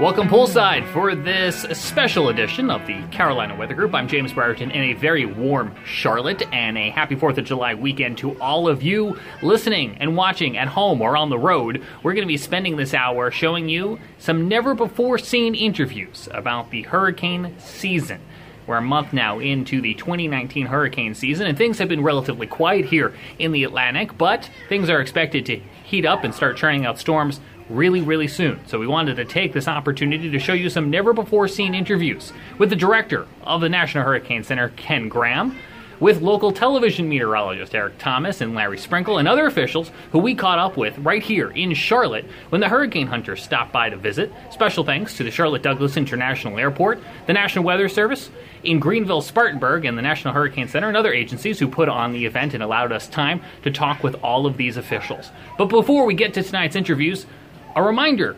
Welcome poolside for this special edition of the Carolina Weather Group. I'm James Brierton in a very warm Charlotte, and a happy 4th of July weekend to all of you listening and watching at home or on the road. We're going to be spending this hour showing you some never before seen interviews about the hurricane season. We're a month now into the 2019 hurricane season, and things have been relatively quiet here in the Atlantic, but things are expected to heat up and start churning out storms really, really soon. So we wanted to take this opportunity to show you some never before seen interviews with the director of the National Hurricane Center, Ken Graham, with local television meteorologist Eric Thomas and Larry Sprinkle, and other officials who we caught up with right here in Charlotte when the hurricane hunters stopped by to visit. Special thanks to the Charlotte Douglas International Airport, the National Weather Service, in Greenville, Spartanburg, and the National Hurricane Center, and other agencies who put on the event and allowed us time to talk with all of these officials. But before we get to tonight's interviews, a reminder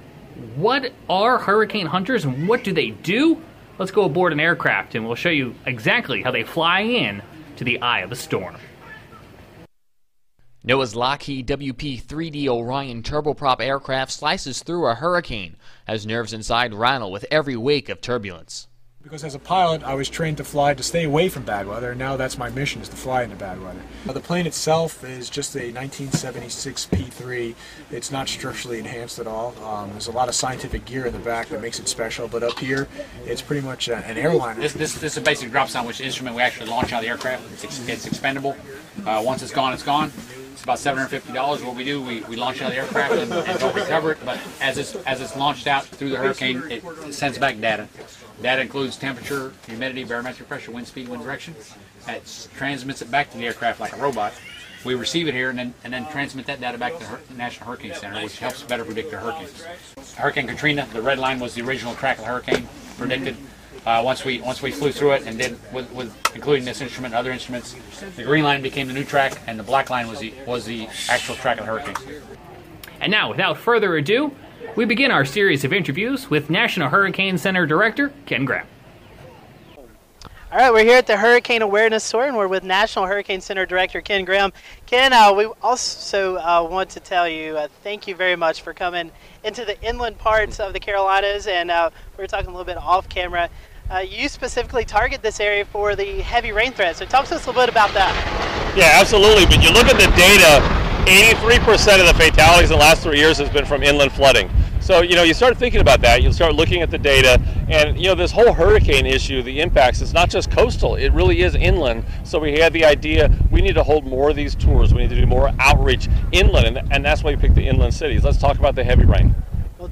what are hurricane hunters and what do they do? Let's go aboard an aircraft and we'll show you exactly how they fly in to the eye of a storm. NOAA's Lockheed WP 3D Orion turboprop aircraft slices through a hurricane as nerves inside rattle with every wake of turbulence. Because as a pilot, I was trained to fly to stay away from bad weather, and now that's my mission is to fly into bad weather. The plane itself is just a 1976 P3. It's not structurally enhanced at all. Um, there's a lot of scientific gear in the back that makes it special, but up here, it's pretty much a, an airliner. This, this, this is a basic drop instrument we actually launch out of the aircraft. It's, it's expendable. Uh, once it's gone, it's gone. It's about $750. What we do, we, we launch out the aircraft and, and don't recover it. But as it's, as it's launched out through the hurricane, it sends back data. That includes temperature, humidity, barometric pressure, wind speed, wind direction. It transmits it back to the aircraft like a robot. We receive it here and then and then transmit that data back to the National Hurricane Center, which helps better predict the hurricanes. Hurricane Katrina, the red line was the original track of the hurricane predicted. Uh, once we once we flew through it and did with, with including this instrument and other instruments, the green line became the new track and the black line was the was the actual track of the hurricane. And now, without further ado, we begin our series of interviews with National Hurricane Center Director Ken Graham. All right, we're here at the Hurricane Awareness Tour, and we're with National Hurricane Center Director Ken Graham. Ken, uh, we also uh, want to tell you uh, thank you very much for coming into the inland parts of the Carolinas, and uh, we were talking a little bit off camera. Uh, you specifically target this area for the heavy rain threat, so talk to us a little bit about that. Yeah, absolutely. But you look at the data, 83% of the fatalities in the last three years has been from inland flooding. So, you know, you start thinking about that, you start looking at the data, and, you know, this whole hurricane issue, the impacts, it's not just coastal, it really is inland. So we had the idea we need to hold more of these tours, we need to do more outreach inland, and, and that's why we picked the inland cities. Let's talk about the heavy rain.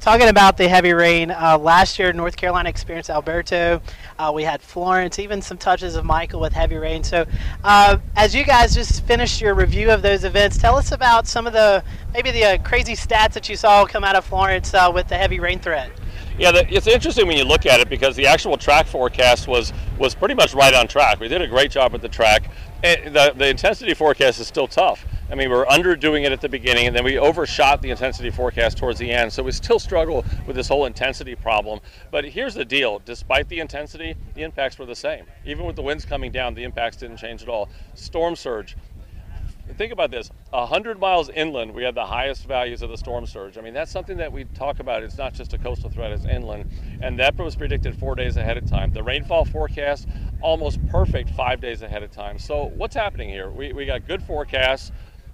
Talking about the heavy rain, uh, last year North Carolina experienced Alberto. Uh, we had Florence, even some touches of Michael with heavy rain. So, uh, as you guys just finished your review of those events, tell us about some of the maybe the uh, crazy stats that you saw come out of Florence uh, with the heavy rain threat. Yeah, the, it's interesting when you look at it because the actual track forecast was was pretty much right on track. We did a great job with the track. And the, the intensity forecast is still tough. I mean, we're underdoing it at the beginning, and then we overshot the intensity forecast towards the end. So we still struggle with this whole intensity problem. But here's the deal: despite the intensity, the impacts were the same. Even with the winds coming down, the impacts didn't change at all. Storm surge. Think about this: 100 miles inland, we had the highest values of the storm surge. I mean, that's something that we talk about. It's not just a coastal threat; it's inland, and that was predicted four days ahead of time. The rainfall forecast almost perfect five days ahead of time. So what's happening here? We we got good forecasts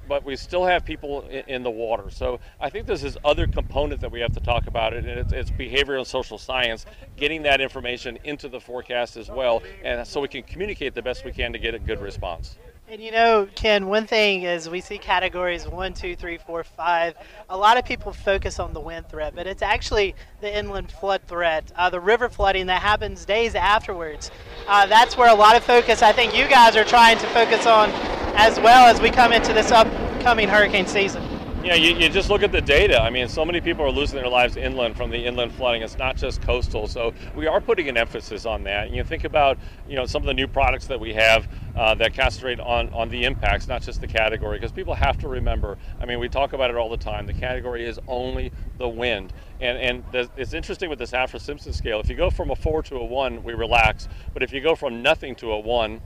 but we still have people in, in, the water. So I think this other component that we have to talk about, it, and it's, it's behavioral and social science, getting that information into the forecast as well, and so we can communicate the best we can to get a good response. And you know, Ken, one thing is we see categories one, two, three, four, five. A lot of people focus on the wind threat, but it's actually the inland flood threat, uh, the river flooding that happens days afterwards. Uh, that's where a lot of focus, I think you guys are trying to focus on as well as we come into this upcoming hurricane season. Yeah, you, you just look at the data. I mean, so many people are losing their lives inland from the inland flooding. It's not just coastal. So we are putting an emphasis on that. And you think about you know some of the new products that we have uh, that concentrate on on the impacts, not just the category, because people have to remember. I mean, we talk about it all the time. The category is only the wind, and and it's interesting with this Saffir-Simpson scale. If you go from a four to a one, we relax. But if you go from nothing to a one,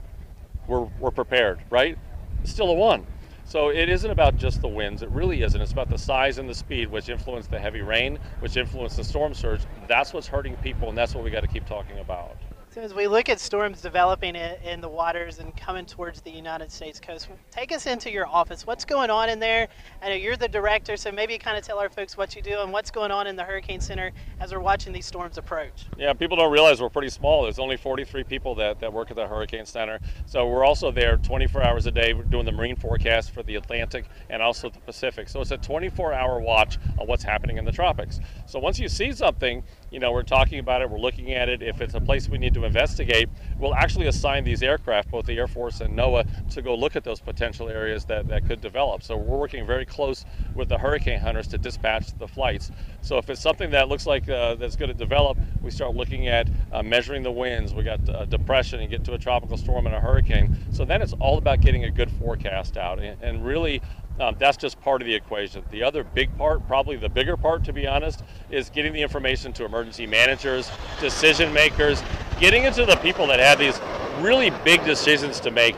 we're we're prepared, right? Still a one. So it isn't about just the winds. It really isn't. It's about the size and the speed, which influence the heavy rain, which influence the storm surge. That's what's hurting people, and that's what we got to keep talking about. So as we look at storms developing in the waters and coming towards the United States coast, take us into your office. What's going on in there? I know you're the director, so maybe kind of tell our folks what you do and what's going on in the Hurricane Center as we're watching these storms approach. Yeah, people don't realize we're pretty small. There's only 43 people that, that work at the Hurricane Center. So we're also there 24 hours a day. Doing the marine forecast for the Atlantic and also the Pacific. So it's a 24 hour watch on what's happening in the tropics. So once you see something, you know, we're talking about it, we're looking at it. If it's a place we need to investigate, we'll actually assign these aircraft, both the Air Force and NOAA, to go look at those potential areas that, that could develop. So we're working very close with the hurricane hunters to dispatch the flights. So if it's something that looks like uh, that's going to develop, we start looking at uh, measuring the winds. We got a depression and get to a tropical storm and a hurricane. So then it's all about getting a good forecast out and, and really um, that's just part of the equation. The other big part, probably the bigger part to be honest, is getting the information to emergency managers, decision makers, getting into the people that have these really big decisions to make.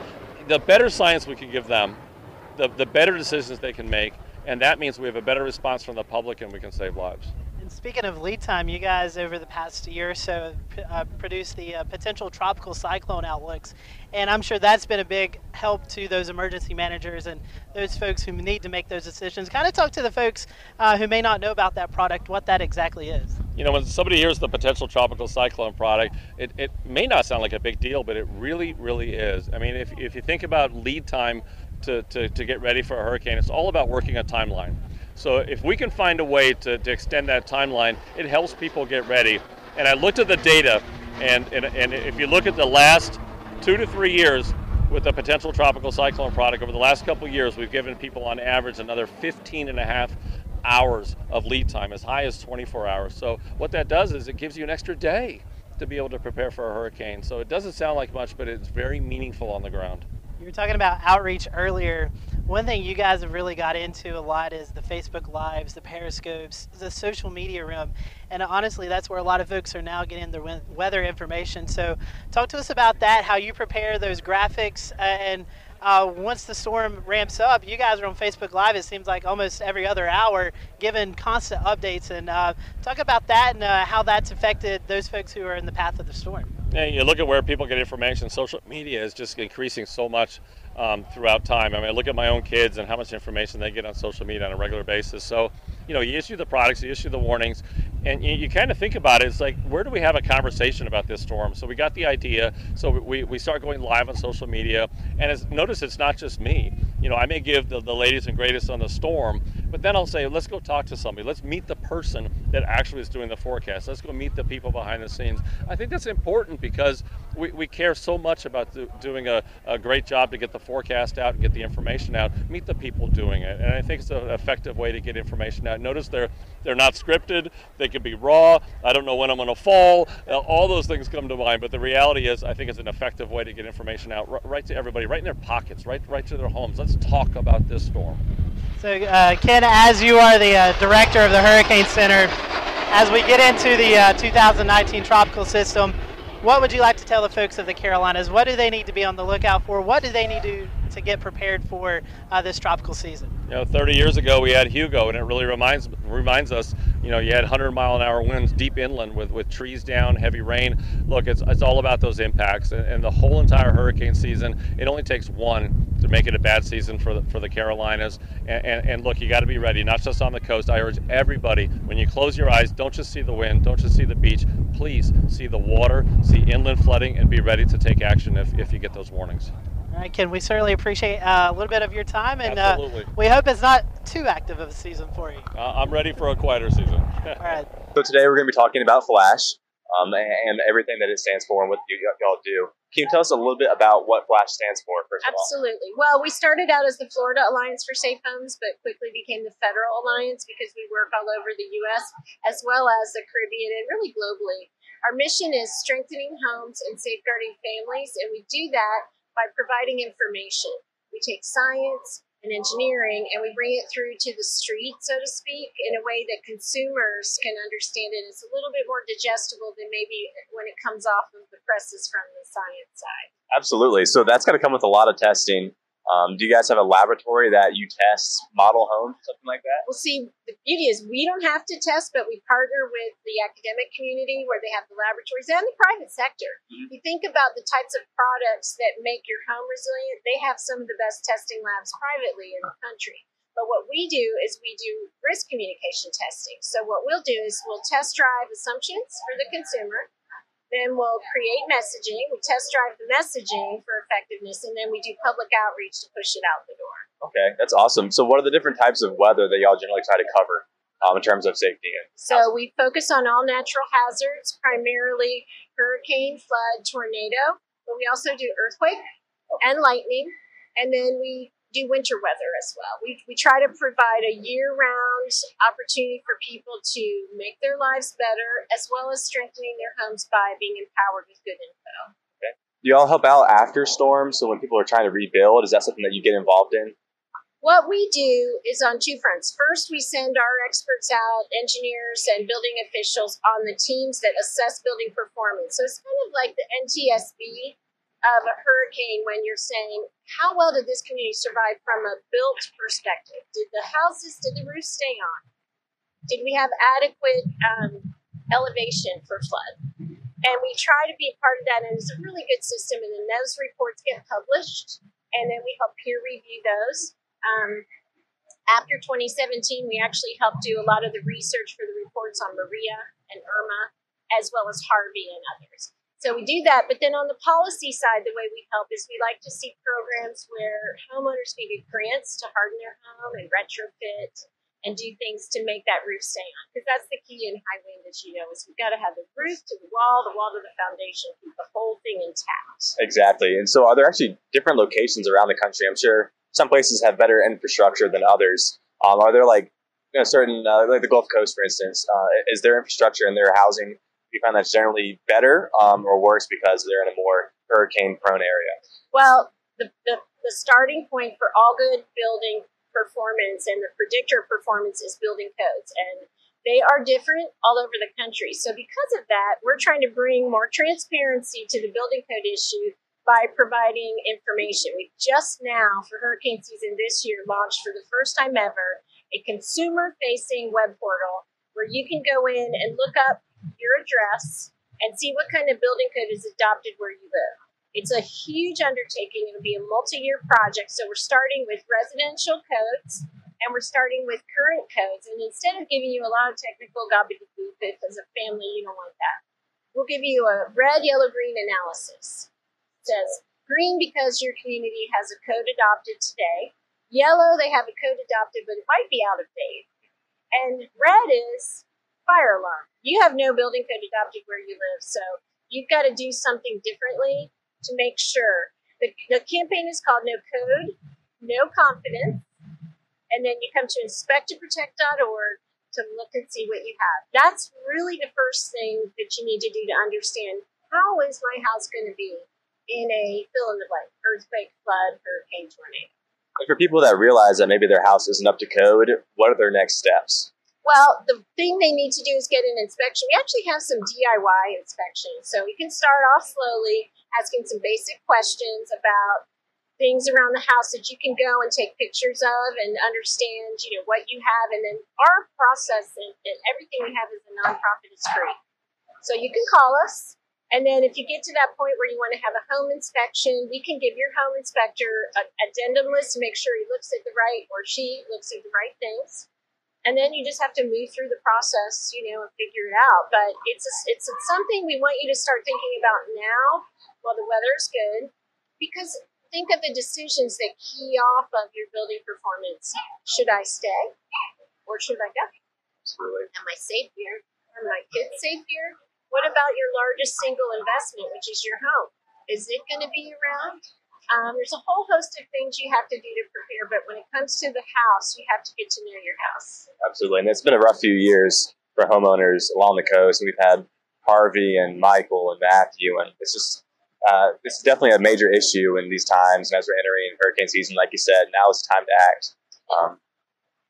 The better science we can give them, the, the better decisions they can make, and that means we have a better response from the public and we can save lives. Speaking of lead time, you guys over the past year or so uh, produced the uh, potential tropical cyclone outlooks, and I'm sure that's been a big help to those emergency managers and those folks who need to make those decisions. Kind of talk to the folks uh, who may not know about that product, what that exactly is. You know, when somebody hears the potential tropical cyclone product, it, it may not sound like a big deal, but it really, really is. I mean, if, if you think about lead time to, to, to get ready for a hurricane, it's all about working a timeline. So if we can find a way to, to extend that timeline, it helps people get ready. And I looked at the data, and, and, and if you look at the last two to three years with the potential tropical cyclone product, over the last couple years, we've given people on average another 15 and a half hours of lead time, as high as 24 hours. So what that does is it gives you an extra day to be able to prepare for a hurricane. So it doesn't sound like much, but it's very meaningful on the ground. You were talking about outreach earlier. One thing you guys have really got into a lot is the Facebook Lives, the Periscopes, the social media realm. And honestly, that's where a lot of folks are now getting their weather information. So, talk to us about that, how you prepare those graphics. Uh, and uh, once the storm ramps up, you guys are on Facebook Live, it seems like almost every other hour, giving constant updates. And uh, talk about that and uh, how that's affected those folks who are in the path of the storm. Yeah, you look at where people get information, social media is just increasing so much um, throughout time. I mean, I look at my own kids and how much information they get on social media on a regular basis. So, you know, you issue the products, you issue the warnings, and you, you, kind of think about it. It's like, where do we have a conversation about this storm? So we got the idea. So we, we start going live on social media, and notice it's not just me. You know, I may give the, the latest and greatest on the storm, but then I'll say, let's go talk to somebody. Let's meet the person that actually is doing the forecast. Let's go meet the people behind the scenes. I think that's important because we, we care so much about do, doing a, a great job to get the forecast out and get the information out. Meet the people doing it, and I think it's an effective way to get information out. Notice they're they're not scripted. They can be raw. I don't know when I'm going to fall. Uh, all those things come to mind. But the reality is, I think it's an effective way to get information out right to everybody, right in their pockets, right right to their homes. Let's talk about this storm. So, uh, Ken, as you are the uh, director of the Hurricane Center, as we get into the uh, 2019 tropical system, what would you like to tell the folks of the Carolinas? What do they need to be on the lookout for? What do they need to to get prepared for uh, this tropical season? You know, 30 years ago we had Hugo, and it really reminds reminds us. You know, you had 100 mile an hour winds deep inland with, with trees down, heavy rain. Look, it's, it's all about those impacts, and, and the whole entire hurricane season. It only takes one to make it a bad season for the, for the Carolinas. And, and, and look, you got to be ready, not just on the coast. I urge everybody, when you close your eyes, don't just see the wind, don't just see the beach. Please see the water, see inland flooding, and be ready to take action if, if you get those warnings. All right, Ken, we certainly appreciate uh, a little bit of your time, and uh, we hope it's not too active of a season for you. Uh, I'm ready for a quieter season. All right. So today we're going to be talking about Flash um, and everything that it stands for and what you, y'all do. Can you tell us a little bit about what Flash stands for, first Absolutely. Well, we started out as the Florida Alliance for Safe Homes, but quickly became the Federal Alliance because we work all over the U.S. as well as the Caribbean and really globally. Our mission is strengthening homes and safeguarding families, and we do that by providing information. We take science and engineering and we bring it through to the street, so to speak, in a way that consumers can understand it. It's a little bit more digestible than maybe when it comes off of the presses from the science side. Absolutely. So that's going to come with a lot of testing. Um, do you guys have a laboratory that you test model homes, something like that? Well, see, the beauty is we don't have to test, but we partner with the academic community where they have the laboratories and the private sector. Mhm. You think about the types of products that make your home resilient, they have some of the best testing labs privately in the country. But what we do is we do risk communication testing. So what we'll do is we'll test drive assumptions for the consumer. Then we'll create messaging. We test drive the messaging for effectiveness, and then we do public outreach to push it out the door. Okay, that's awesome. So, what are the different types of weather that y'all generally try to cover um, in terms of safety? So we focus on all natural hazards, primarily hurricane, flood, tornado, but we also do earthquake and lightning, and then we do winter weather as well. We, we try to provide a year round opportunity for people to make their lives better as well as strengthening their homes by being empowered with good info. Okay. do y'all help out after storms? So, when people are trying to rebuild, is that something that you get involved in? What we do is on two fronts. First, we send our experts out, engineers and building officials, on the teams that assess building performance. So it's kind of like the NTSB of a hurricane when you're saying, how well did this community survive from a built perspective? Did the houses, did the roof stay on? Did we have adequate um, elevation for flood? And we try to be a part of that, and it's a really good system. And then those reports get published, and then we help peer review those. Um, after 2017, we actually helped do a lot of the research for the reports on Maria and Irma, as well as Harvey and others. So we do that, but then on the policy side, the way we help is we like to see programs where homeowners can get grants to harden their home and retrofit and do things to make that roof stay on. Because that's the key in high wind, as you know, is we've got to have the roof to the wall, the wall to the foundation, keep the whole thing intact. Exactly. And so, are there actually different locations around the country? I'm sure some places have better infrastructure than others. Um, are there like you know, certain, uh, like the Gulf Coast, for instance, uh, is their infrastructure and their housing? You find that's generally better um, or worse because they're in a more hurricane-prone area? Well, the, the, the starting point for all good building performance and the predictor performance is building codes. And they are different all over the country. So, because of that, we're trying to bring more transparency to the building code issue by providing information. We just now, for hurricane season this year, launched for the first time ever a consumer facing web portal where you can go in and look up your address and see what kind of building code is adopted where you live. It's a huge undertaking. It'll be a multi year project. So we're starting with residential codes and we're starting with current codes. And instead of giving you a lot of technical gobbledygook, as a family you don't want that, we'll give you a red, yellow, green analysis. It says green because your community has a code adopted today. Yellow, they have a code adopted, but it might be out of date. And red is fire alarm. You have no building code adopted where you live, so you've got to do something differently to make sure. The, the campaign is called No Code, No Confidence, and then you come to inspecttoprotect.org to look and see what you have. That's really the first thing that you need to do to understand how is my house going to be in a fill in the blank earthquake, flood, hurricane, tornado. And for people that realize that maybe their house isn't up to code, what are their next steps? Well, the thing they need to do is get an inspection. We actually have some DIY inspections. So you can start off slowly, asking some basic questions about things around the house that you can go and take pictures of and understand, you know, what you have. And then our process and, and everything we have as a nonprofit is free. So you can call us. And then if you get to that point where you want to have a home inspection, we can give your home inspector an addendum list to make sure he looks at the right or she looks at the right things and then you just have to move through the process, you know, and figure it out. But it's a, it's a, something we want you to start thinking about now while the weather's good, because think of the decisions that key off of your building performance. Should I stay, or should I go? Absolutely. Am I safe here? Are my kids safe here? What about your largest single investment, which is your home? Is it going to be around? Um, there's a whole host of things you have to do to prepare, but when it comes to the house, you have to get to know your house. Absolutely. And it's been a rough few years for homeowners along the coast. We've had Harvey and Michael and Matthew, and it's just uh, it's definitely a major issue in these times. And as we're entering hurricane season, like you said, now is the time to act. Um,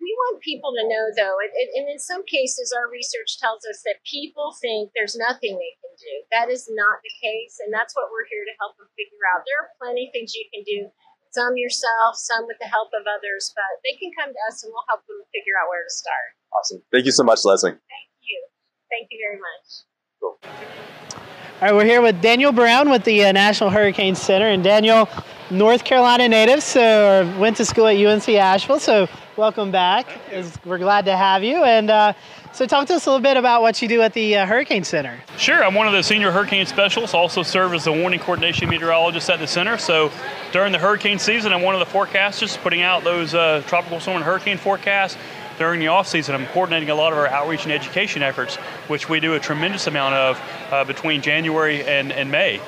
we want people to know, though, and, and in some cases, our research tells us that people think there's nothing they can do. That is not the case, and that's what we're here to help them figure out. There are plenty of things you can do. some yourself, some with the help of others, but they can come to us and we'll help them figure out where to start. Awesome. Thank you so much, Leslie. Thank you. Thank you very much. Cool. All right, we're here with Daniel Brown with the uh, National Hurricane Center, and Daniel, North Carolina native, so went to school at UNC Asheville. So welcome back. We're glad to have you. And uh, so talk to us a little bit about what you do at the uh, Hurricane Center. Sure, I'm one of the senior hurricane specialists. Also serve as the warning coordination meteorologist at the center. So during the hurricane season, I'm one of the forecasters putting out those uh, tropical storm and hurricane forecasts. During the off season, I'm coordinating a lot of our outreach and education efforts, which we do a tremendous amount of uh, between January and, and May.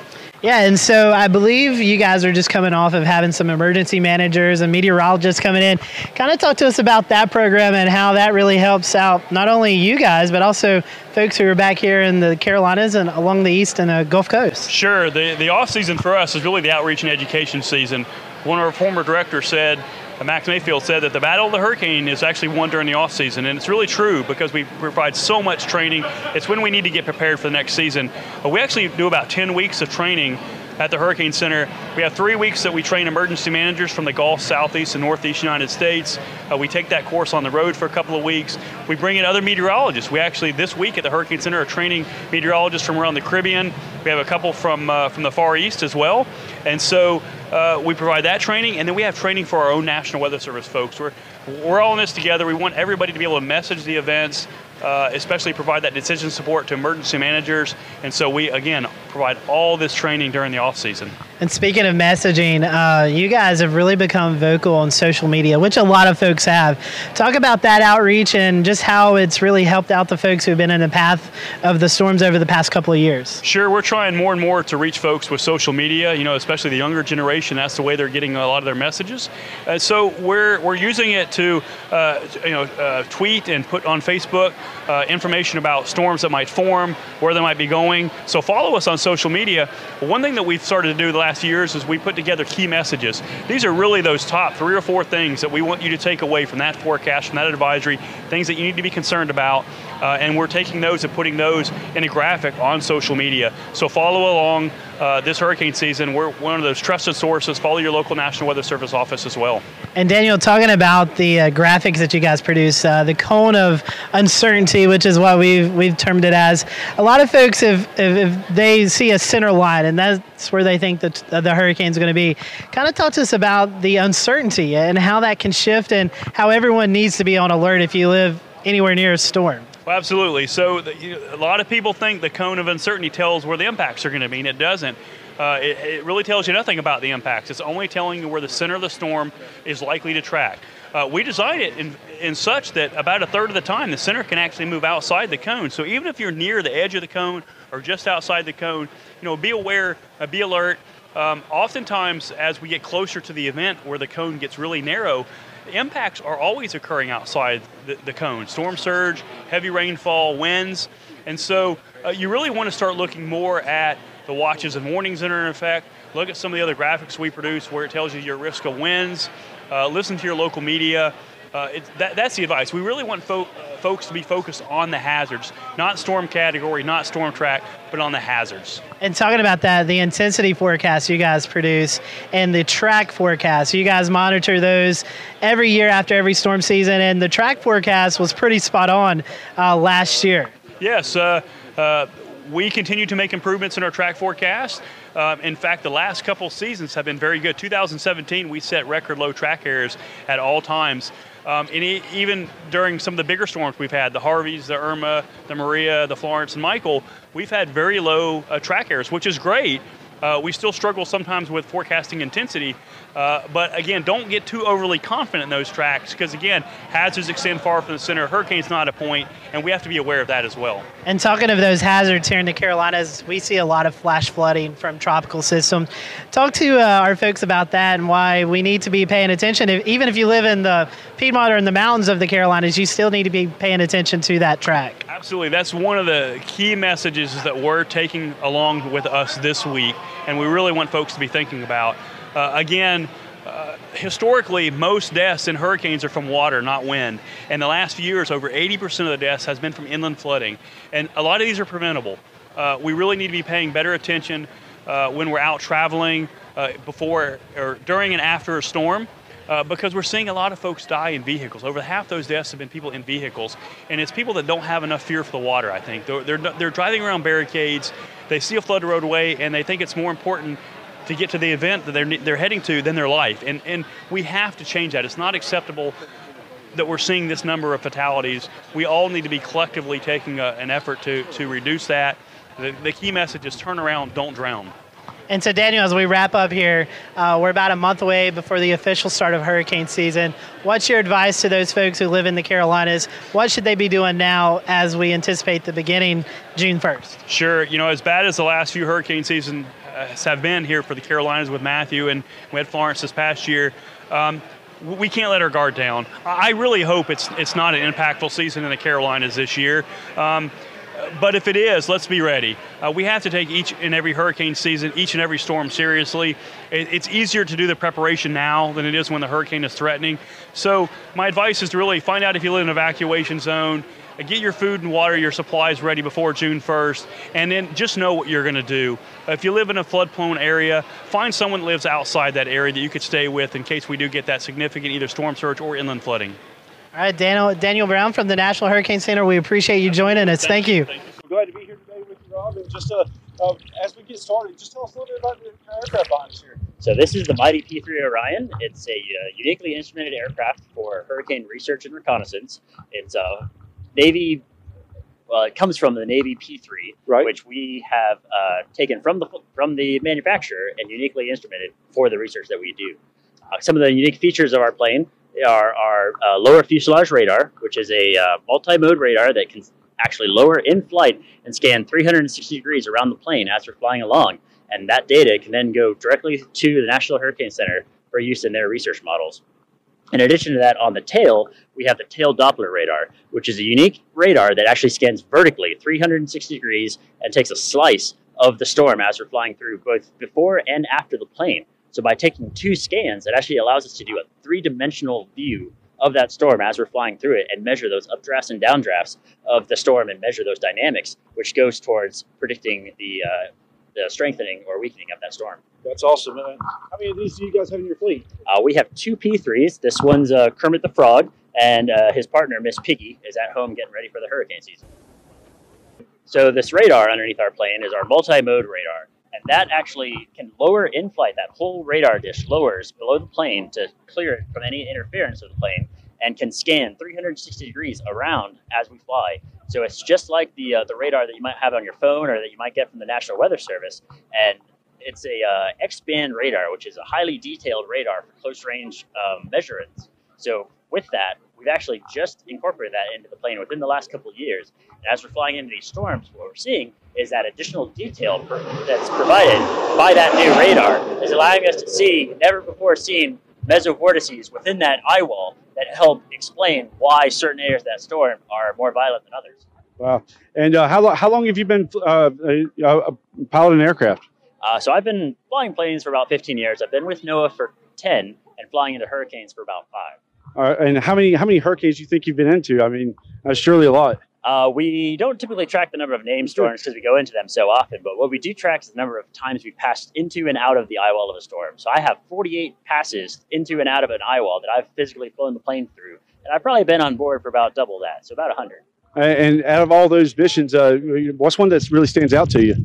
Yeah, and so I believe you guys are just coming off of having some emergency managers and meteorologists coming in. Kind of talk to us about that program and how that really helps out not only you guys, but also folks who are back here in the Carolinas and along the East and the Gulf Coast. Sure. The the off season for us is really the outreach and education season. One of our former directors said, uh, Uh, Max Mayfield said that the battle of the hurricane is actually won during the off season, and it's really true because we provide so much training. It's when we need to get prepared for the next season. But we actually do about 10 weeks of training at the Hurricane Center. We have three weeks that we train emergency managers from the Gulf, Southeast, and Northeast United States. Uh, we take that course on the road for a couple of weeks. We bring in other meteorologists. We actually, this week at the Hurricane Center, are training meteorologists from around the Caribbean. We have a couple from, uh, from the Far East as well. And so uh, we provide that training, and then we have training for our own National Weather Service folks. We're, we're all in this together. We want everybody to be able to message the events, uh, especially provide that decision support to emergency managers. And so we, again, provide all this training during the off season. And speaking of messaging, uh, you guys have really become vocal on social media, which a lot of folks have. Talk about that outreach and just how it's really helped out the folks who've been in the path of the storms over the past couple of years. Sure, we're trying more and more to reach folks with social media. You know, especially the younger generation. That's the way they're getting a lot of their messages. Uh, so we're we're using it to uh, you know uh, tweet and put on Facebook uh, information about storms that might form, where they might be going. So follow us on social media. One thing that we've started to do the last few years is we put together key messages. These are really those top three or four things that we want you to take away from that forecast, from that advisory, things that you need to be concerned about. Uh, and we're taking those and putting those in a graphic on social media. So follow along uh, this hurricane season. We're one of those trusted sources. Follow your local National Weather Service office as well. And Daniel, talking about the uh, graphics that you guys produce, uh, the cone of uncertainty, which is what we've we've termed it as. A lot of folks, if if, if they see a center line and that's where they think that the hurricane's going to be, kind of talk to us about the uncertainty and how that can shift and how everyone needs to be on alert if you live anywhere near a storm. Well, absolutely. So the, you, a lot of people think the cone of uncertainty tells where the impacts are going to be, and it doesn't. Uh, it, it really tells you nothing about the impacts. It's only telling you where the center of the storm is likely to track. Uh, we designed it in, in such that about a third of the time the center can actually move outside the cone. So even if you're near the edge of the cone or just outside the cone, you know, be aware, uh, be alert. Um, oftentimes, as we get closer to the event where the cone gets really narrow, impacts are always occurring outside the, the cone storm surge, heavy rainfall, winds. And so uh, you really want to start looking more at the watches and warnings that are in effect. Look at some of the other graphics we produce where it tells you your risk of winds. Uh, listen to your local media. Uh, it, that, that's the advice. We really want fo- folks to be focused on the hazards, not storm category, not storm track, but on the hazards. And talking about that, the intensity forecast you guys produce and the track forecast, you guys monitor those every year after every storm season, and the track forecast was pretty spot on uh, last year. Yes, uh, uh, we continue to make improvements in our track forecast. Uh, in fact, the last couple seasons have been very good. 2017, we set record low track errors at all times. Um, and even during some of the bigger storms we've had, the Harveys, the Irma, the Maria, the Florence, and Michael, we've had very low uh, track errors, which is great. Uh, we still struggle sometimes with forecasting intensity, uh, but again, don't get too overly confident in those tracks because again, hazards extend far from the center. Hurricane's not a point, and we have to be aware of that as well. And talking of those hazards here in the Carolinas, we see a lot of flash flooding from tropical systems. Talk to uh, our folks about that and why we need to be paying attention. If, even if you live in the Piedmont or in the mountains of the Carolinas, you still need to be paying attention to that track. Absolutely. That's one of the key messages that we're taking along with us this week, and we really want folks to be thinking about. Uh, again, uh, historically, most deaths in hurricanes are from water, not wind. In the last few years, over 80% of the deaths has been from inland flooding, and a lot of these are preventable. Uh, we really need to be paying better attention uh, when we're out traveling. uh, before or during and after a storm. Uh, because we're seeing a lot of folks die in vehicles. Over half those deaths have been people in vehicles, and it's people that don't have enough fear for the water. I think they're they're, they're driving around barricades, they see a flooded roadway, and they think it's more important to get to the event that they're they're heading to than their life. And and we have to change that. It's not acceptable that we're seeing this number of fatalities. We all need to be collectively taking a, an effort to to reduce that. The, the key message is turn around, don't drown. And so, Daniel, as we wrap up here, uh, we're about a month away before the official start of hurricane season. What's your advice to those folks who live in the Carolinas? What should they be doing now as we anticipate the beginning June 1st? Sure. You know, as bad as the last few hurricane seasons uh, have been here for the Carolinas with Matthew and we had Florence this past year, um, we can't let our guard down. I really hope it's it's not an impactful season in the Carolinas this year. Um, but if it is, let's be ready. Uh, we have to take each and every hurricane season, each and every storm seriously. It, it's easier to do the preparation now than it is when the hurricane is threatening. So my advice is to really find out if you live in an evacuation zone, uh, get your food and water, your supplies ready before June 1st, and then just know what you're going to do. If you live in a flood-prone area, find someone that lives outside that area that you could stay with in case we do get that significant either storm surge or inland flooding. All right, Daniel, Daniel Brown from the National Hurricane Center. We appreciate you joining us. Thank you. Thank you. Glad to be here today with you, Rob. And just uh, uh, as we get started, just tell us a little bit about the aircraft behind here. So this is the Mighty P3 Orion. It's a uh, uniquely instrumented aircraft for hurricane research and reconnaissance. It's a uh, Navy. Well, it comes from the Navy P3, right. which we have uh, taken from the from the manufacturer and uniquely instrumented for the research that we do. Uh, some of the unique features of our plane are our uh, lower fuselage radar, which is a uh, multi-mode radar that can actually lower in flight and scan 360 degrees around the plane as we're flying along. And that data can then go directly to the National Hurricane Center for use in their research models. In addition to that, on the tail, we have the tail Doppler radar, which is a unique radar that actually scans vertically 360 degrees and takes a slice of the storm as we're flying through both before and after the plane. So by taking two scans, it actually allows us to do a three-dimensional view of that storm as we're flying through it and measure those updrafts and downdrafts of the storm and measure those dynamics, which goes towards predicting the uh, the strengthening or weakening of that storm. That's awesome. Man. How many of these do you guys have in your fleet? Uh, we have two P3s. This one's uh, Kermit the Frog, and uh, his partner, Miss Piggy, is at home getting ready for the hurricane season. So this radar underneath our plane is our multi-mode radar and that actually can lower in flight. That whole radar dish lowers below the plane to clear it from any interference of the plane, and can scan 360 degrees around as we fly. So it's just like the uh, the radar that you might have on your phone or that you might get from the National Weather Service, and it's a uh, X-band radar, which is a highly detailed radar for close range um, measurements. So with that, we've actually just incorporated that into the plane within the last couple of years. And as we're flying into these storms, what we're seeing is that additional detail that's provided by that new radar is allowing us to see never before seen mesovortices within that eye wall that help explain why certain areas of that storm are more violent than others. Wow. And uh, how, how long have you been uh, uh, piloting aircraft? Uh, so I've been flying planes for about 15 years. I've been with NOAA for 10 and flying into hurricanes for about five. Uh, and how many how many hurricanes do you think you've been into? I mean, surely a lot. Uh, we don't typically track the number of name storms because we go into them so often, but what we do track is the number of times we've passed into and out of the eye wall of a storm. So I have 48 passes into and out of an eye wall that I've physically flown the plane through, and I've probably been on board for about double that, so about 100. And out of all those missions, uh, what's one that really stands out to you?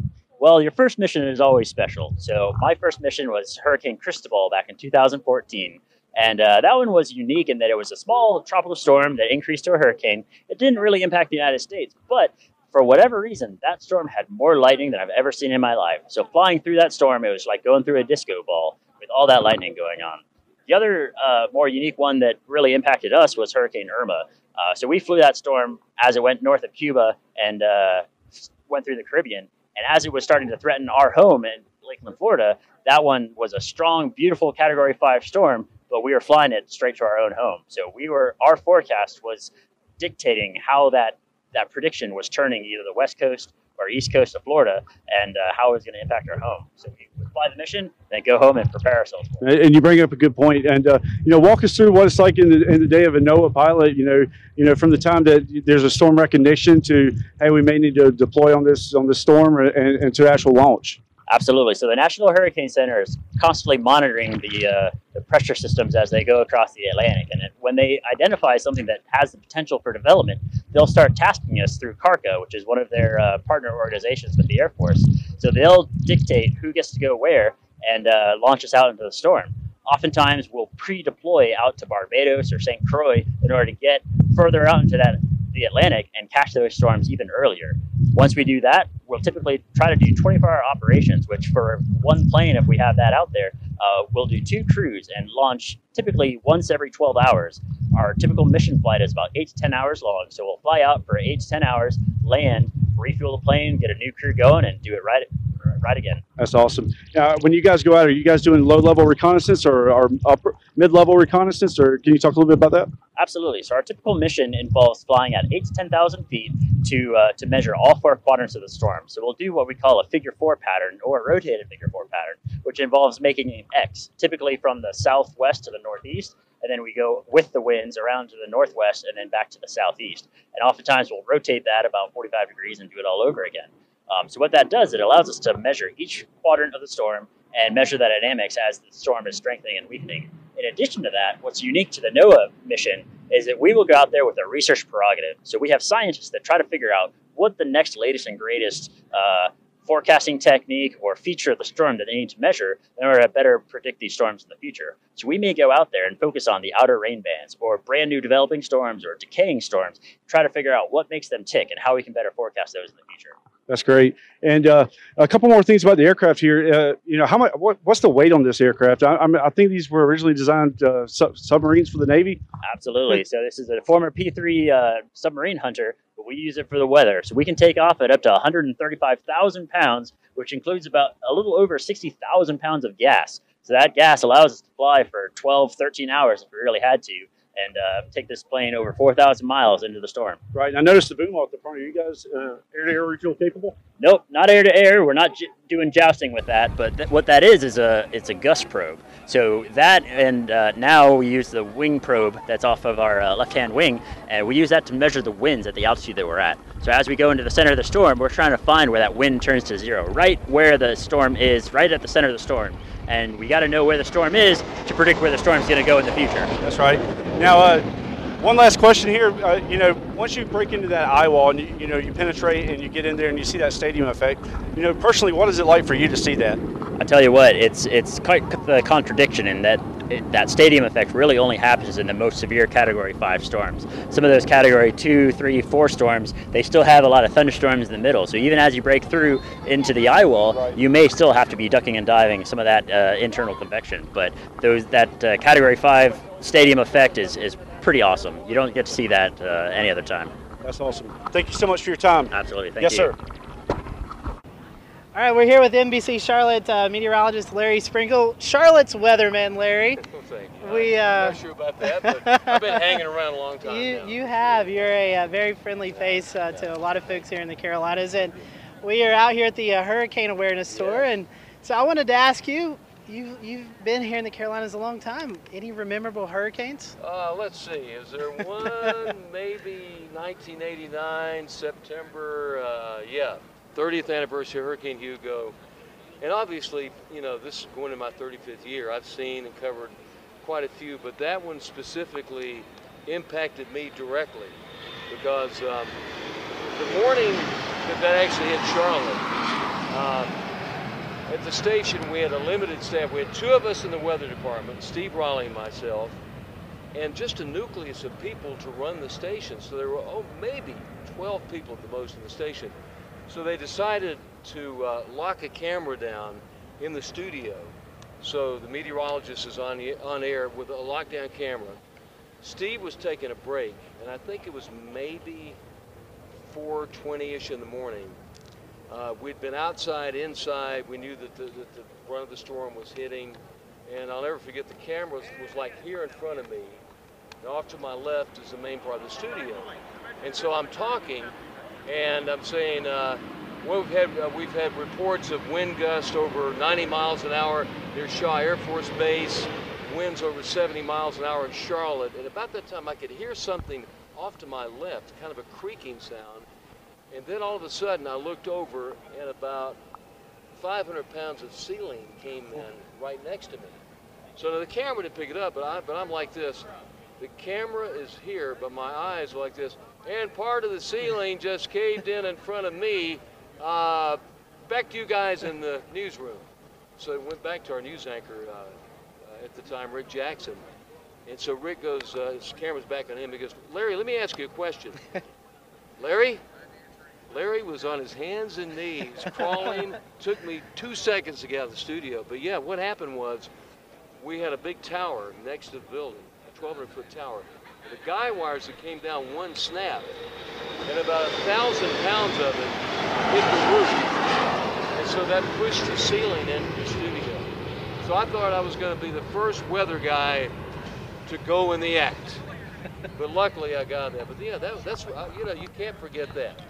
Well, your first mission is always special. So my first mission was Hurricane Cristobal back in 2014. And uh, that one was unique in that it was a small tropical storm that increased to a hurricane. It didn't really impact the United States, but for whatever reason, that storm had more lightning than I've ever seen in my life. So flying through that storm, it was like going through a disco ball with all that lightning going on. The other uh, more unique one that really impacted us was Hurricane Irma. Uh, so we flew that storm as it went north of Cuba and uh, went through the Caribbean. And as it was starting to threaten our home in Lakeland, Florida, that one was a strong, beautiful Category 5 storm but we were flying it straight to our own home. So we were our forecast was dictating how that that prediction was turning either the west coast or east coast of Florida and uh, how it was going to impact our home. So we would fly the mission, then go home and prepare ourselves. And you bring up a good point. And uh, you know, walk us through what it's like in the, in the day of a NOAA pilot. You know, you know, from the time that there's a storm recognition to hey, we may need to deploy on this on this storm and, and to actual launch. Absolutely. So the National Hurricane Center is constantly monitoring the, uh, the pressure systems as they go across the Atlantic. And when they identify something that has the potential for development, they'll start tasking us through CARCAH, which is one of their uh, partner organizations with the Air Force. So they'll dictate who gets to go where and uh, launch us out into the storm. Oftentimes, we'll pre-deploy out to Barbados or St. Croix in order to get further out into that the Atlantic and catch those storms even earlier. Once we do that, we'll typically try to do 24-hour operations, which for one plane, if we have that out there, uh, we'll do two crews and launch typically once every 12 hours. Our typical mission flight is about eight to 10 hours long, so we'll fly out for eight to 10 hours, land, refuel the plane, get a new crew going, and do it right right again. That's awesome. Now, when you guys go out, are you guys doing low level reconnaissance or, or upper mid level reconnaissance, or can you talk a little bit about that? Absolutely. So our typical mission involves flying at eight to ten thousand feet to uh, to measure all four quadrants of the storm. So we'll do what we call a figure four pattern or a rotated figure four pattern, which involves making an X, typically from the southwest to the northeast, and then we go with the winds around to the northwest and then back to the southeast. And oftentimes we'll rotate that about 45 degrees and do it all over again. Um, so what that does, it allows us to measure each quadrant of the storm and measure the dynamics as the storm is strengthening and weakening. In addition to that, what's unique to the NOAA mission is that we will go out there with a research prerogative. So we have scientists that try to figure out what the next latest and greatest uh, forecasting technique or feature of the storm that they need to measure in order to better predict these storms in the future. So we may go out there and focus on the outer rain bands or brand new developing storms or decaying storms, try to figure out what makes them tick and how we can better forecast those in the future. That's great. And uh, a couple more things about the aircraft here. Uh, you know, how much? What, what's the weight on this aircraft? I, I, think these were originally designed uh, sub- submarines for the Navy. Absolutely. So this is a former P3 uh, submarine hunter, but we use it for the weather. So we can take off at up to 135,000 pounds, which includes about a little over 60,000 pounds of gas. So that gas allows us to fly for 12, 13 hours if we really had to and uh, take this plane over 4,000 miles into the storm. Right. And I noticed the boom at the front. Are you guys uh, air-to-air refuel capable? Nope, not air-to-air. We're not j- doing jousting with that. But th- what that is is a it's a gust probe. So that and uh, now we use the wing probe that's off of our uh, left-hand wing, and we use that to measure the winds at the altitude that we're at. So as we go into the center of the storm, we're trying to find where that wind turns to zero, right where the storm is, right at the center of the storm and we got to know where the storm is to predict where the storm's going to go in the future. That's right. Now, uh, one last question here. Uh, you know, once you break into that eye wall and you, you, know you penetrate and you get in there and you see that stadium effect, you know, personally, what is it like for you to see that? I tell you what, it's it's quite the contradiction in that it, that stadium effect really only happens in the most severe Category Five storms. Some of those Category Two, Three, Four storms, they still have a lot of thunderstorms in the middle. So even as you break through into the eye wall, right. you may still have to be ducking and diving some of that uh, internal convection. But those that uh, Category Five stadium effect is is pretty awesome. You don't get to see that uh, any other time. That's awesome. Thank you so much for your time. Absolutely. Thank yes, you. sir. All right, we're here with NBC Charlotte uh, meteorologist Larry Sprinkle, Charlotte's weatherman, Larry. Thank you. We, uh, I'm not sure about that, but I've been hanging around a long time. You, now. you have. You're a, a very friendly face uh, to a lot of folks here in the Carolinas, and we are out here at the uh, Hurricane Awareness Tour, and so I wanted to ask you. You, you've been here in the Carolinas a long time. Any memorable hurricanes? Uh, let's see. Is there one? maybe 1989, September. Uh, yeah, 30th anniversary of Hurricane Hugo. And obviously, you know, this is going to my 35th year. I've seen and covered quite a few, but that one specifically impacted me directly because um, the morning that that actually hit Charlotte, um, at the station we had a limited staff. We had two of us in the weather department, Steve Raleigh and myself, and just a nucleus of people to run the station. So there were, oh, maybe 12 people at the most in the station. So they decided to uh, lock a camera down in the studio. So the meteorologist is on, on air with a lockdown camera. Steve was taking a break, and I think it was maybe 4.20ish in the morning. Uh, we'd been outside, inside. We knew that the, that the run of the storm was hitting. And I'll never forget the camera was, was like here in front of me. And off to my left is the main part of the studio. And so I'm talking, and I'm saying, uh, we've had uh, we've had reports of wind gusts over 90 miles an hour near Shaw Air Force Base, winds over 70 miles an hour in Charlotte. And about that time, I could hear something off to my left, kind of a creaking sound. And then all of a sudden, I looked over, and about 500 pounds of ceiling came in right next to me. So now the camera didn't pick it up, but I but I'm like this. The camera is here, but my eyes are like this. And part of the ceiling just caved in in front of me. Uh, back to you guys in the newsroom. So it went back to our news anchor uh, uh, at the time, Rick Jackson. And so Rick goes, uh, his camera's back on him. He goes, Larry, let me ask you a question. Larry, Larry was on his hands and knees crawling. Took me two seconds to get out of the studio. But yeah, what happened was we had a big tower next to the building, a 1,200 foot tower. The guy wires that came down one snap, and about a thousand pounds of it hit the roof. And so that pushed the ceiling into the studio. So I thought I was going to be the first weather guy to go in the act. But luckily I got there. But yeah, that, that's, you know, you can't forget that.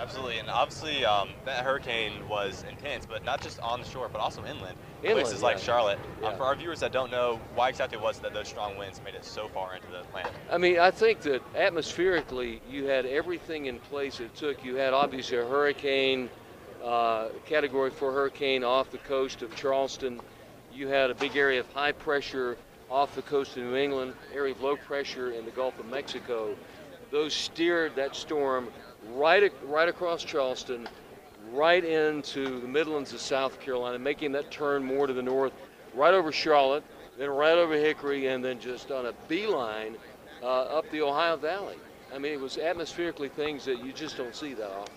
Absolutely, and obviously um, that hurricane was intense, but not just on the shore, but also inland. Inland, Places like. Charlotte. Yeah. Um, for our viewers that don't know, why exactly was that those strong winds made it so far into the land? I mean, I think that atmospherically, you had everything in place it took. You had obviously a hurricane, uh, category four hurricane off the coast of Charleston. You had a big area of high pressure off the coast of New England, area of low pressure in the Gulf of Mexico. Those steered that storm right, right across Charleston, right into the Midlands of South Carolina, making that turn more to the north, right over Charlotte, then right over Hickory, and then just on a beeline uh, up the Ohio Valley. I mean, it was atmospherically things that you just don't see that often.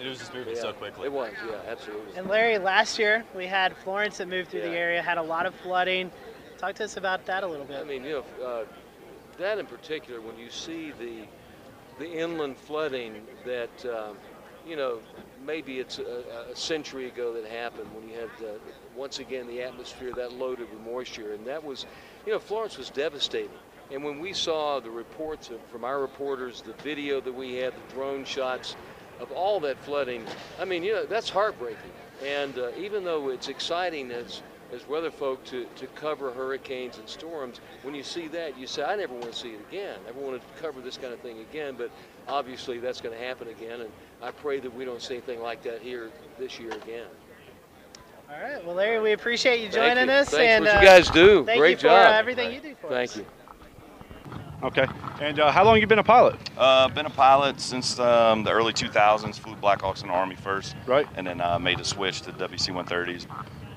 It was just moving Yeah, so quickly. It was, yeah, absolutely. And Larry, last year we had Florence that moved through the area, had a lot of flooding. Talk to us about that a little bit. I mean, you know, uh, that in particular, when you see the the inland flooding that, um, you know, maybe it's a, a century ago that happened when you had uh, once again the atmosphere that loaded with moisture, and that was, you know, Florence was devastating. And when we saw the reports of, from our reporters, the video that we had, the drone shots of all that flooding, I mean, you know, that's heartbreaking. And uh, even though it's exciting as as weather folk to, to cover hurricanes and storms, when you see that, you say, I never want to see it again. I never want to cover this kind of thing again, but obviously that's going to happen again, and I pray that we don't see anything like that here this year again. All right. Well, Larry, we appreciate you Thank joining you. us. Thanks and what uh, you guys do. Thank Great you for job. uh, everything you do for Thank us. you. Okay. And uh, how long you been a pilot? Uh, been a pilot since um, the early 2000s. Flew Blackhawks in the Army first, right? And then uh, made a switch to WC-130s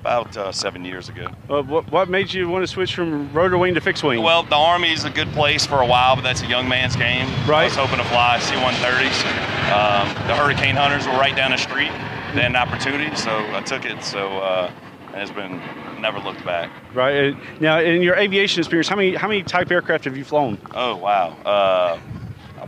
about uh, seven years ago. Uh, what, what made you want to switch from rotor wing to fixed wing? Well, the Army's a good place for a while, but that's a young man's game. I was hoping to fly C-130s. Um, the Hurricane Hunters were right down the street. They had an opportunity, so I took it. So uh, it's been never looked back. Right. Uh, Now, in your aviation experience, how many how many type aircraft have you flown? Oh wow.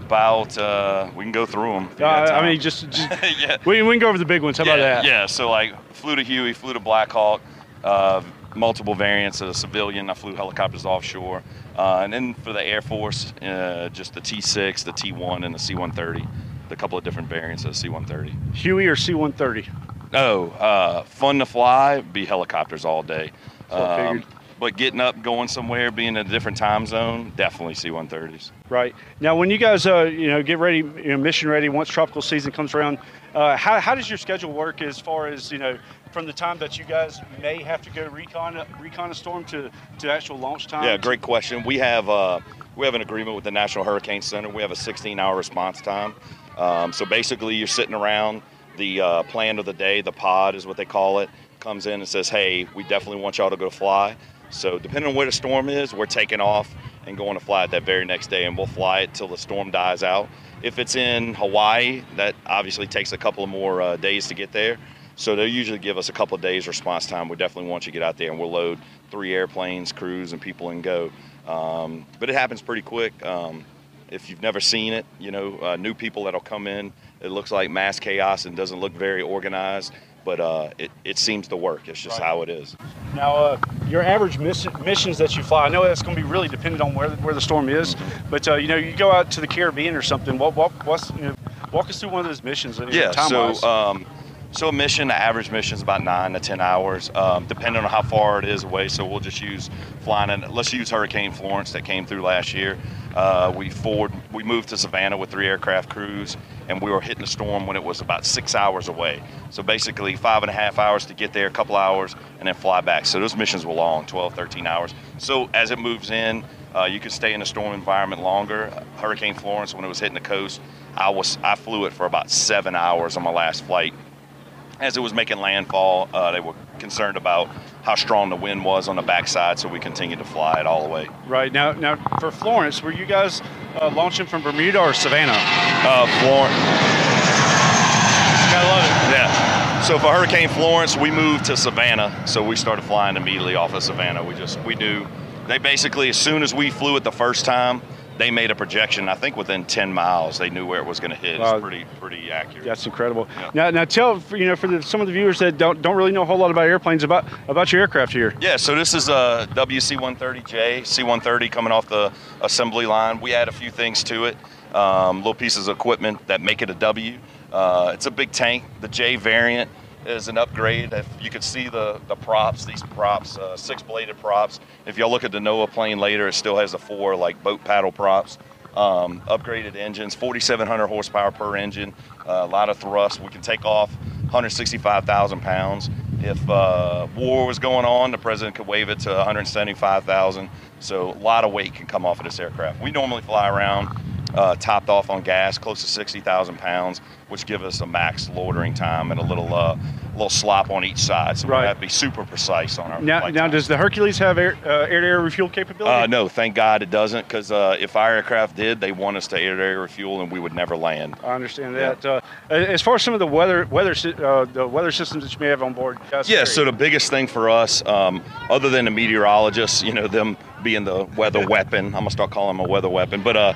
About uh, we can go through them. Uh, I mean, just, just yeah. we, we can go over the big ones. How yeah, about that? Yeah, so like flew to Huey, flew to Black Hawk, uh, multiple variants of the civilian. I flew helicopters offshore. Uh, and then for the Air Force, uh, just the T6, the T1, and the C-130. The couple of different variants of the C-130. Huey or C-130? Oh, uh, fun to fly, be helicopters all day. Um. But getting up, going somewhere, being in a different time zone, definitely C-130s. Right. Now, when you guys, uh, you know, get ready, you know, mission ready, once tropical season comes around, uh, how, how does your schedule work as far as, you know, from the time that you guys may have to go recon, recon a storm to, to actual launch time? Yeah, great question. We have uh, we have an agreement with the National Hurricane Center. We have a 16-hour response time. Um, so basically, you're sitting around. The uh, plan of the day, the pod is what they call it, comes in and says, "Hey, we definitely want y'all to go fly." So depending on where the storm is, we're taking off and going to fly it that very next day, and we'll fly it till the storm dies out. If it's in Hawaii, that obviously takes a couple of more uh, days to get there. So they'll usually give us a couple of days response time. We definitely want you to get out there, and we'll load three airplanes, crews, and people and go. Um, but it happens pretty quick. Um, if you've never seen it, you know, uh, new people that'll come in, it looks like mass chaos and doesn't look very organized, but uh, it, it seems to work. It's just Right. how it is. Now, uh, your average miss- missions that you fly, I know that's going to be really dependent on where, where the storm is, Mm-hmm. but uh, you know, you go out to the Caribbean or something. What, what, what's, you know, walk us through one of those missions. Yeah. time-wise. So, um, So a mission, the average mission is about nine to ten hours, um, depending on how far it is away. So we'll just use flying. In, let's use Hurricane Florence that came through last year. Uh, we forward, we moved to Savannah with three aircraft crews, and we were hitting the storm when it was about six hours away. So basically, five and a half hours to get there, a couple hours, and then fly back. So those missions were long, 12, 13 hours. So as it moves in, uh, you can stay in a storm environment longer. Hurricane Florence, when it was hitting the coast, I was I flew it for about seven hours on my last flight. As it was making landfall, uh, they were concerned about how strong the wind was on the backside, so we continued to fly it all the way. Right now, now for Florence, were you guys uh, launching from Bermuda or Savannah? Uh, Florence. Gotta love it. Yeah. So for Hurricane Florence, we moved to Savannah, so we started flying immediately off of Savannah. We just we knew they basically as soon as we flew it the first time, they made a projection. I think within 10 miles, they knew where it was going to hit. It's pretty pretty accurate. That's incredible. Now, now tell you know for the, some of the viewers that don't don't really know a whole lot about airplanes about about your aircraft here. Yeah, so this is a WC-130J, C-130 coming off the assembly line. We add a few things to it, um, little pieces of equipment that make it a W. Uh, it's a big tank. The J variant is an upgrade. If you could see the, the props, these props, uh, six-bladed props. If y'all look at the NOAA plane later, it still has the four like boat paddle props. Um, upgraded engines, 4,700 horsepower per engine, uh, a lot of thrust. We can take off 165,000 pounds. If uh, war was going on, the president could waive it to 175,000. So a lot of weight can come off of this aircraft. We normally fly around uh, topped off on gas, close to 60,000 pounds, which give us a max loitering time and a little uh, little slop on each side. So we have to be super precise on our Now, flight now does the Hercules have air uh, air-to-air refuel capability? uh, no, thank God it doesn't, because uh, if our aircraft did, they want us to air-to-air refuel, and we would never land. I understand that. Uh, as far as some of the weather weather uh, the weather systems that you may have on board, guys, Yeah, so the biggest thing for us, um, other than the meteorologists, you know, them being the weather weapon, I'm gonna start calling them a weather weapon, but uh,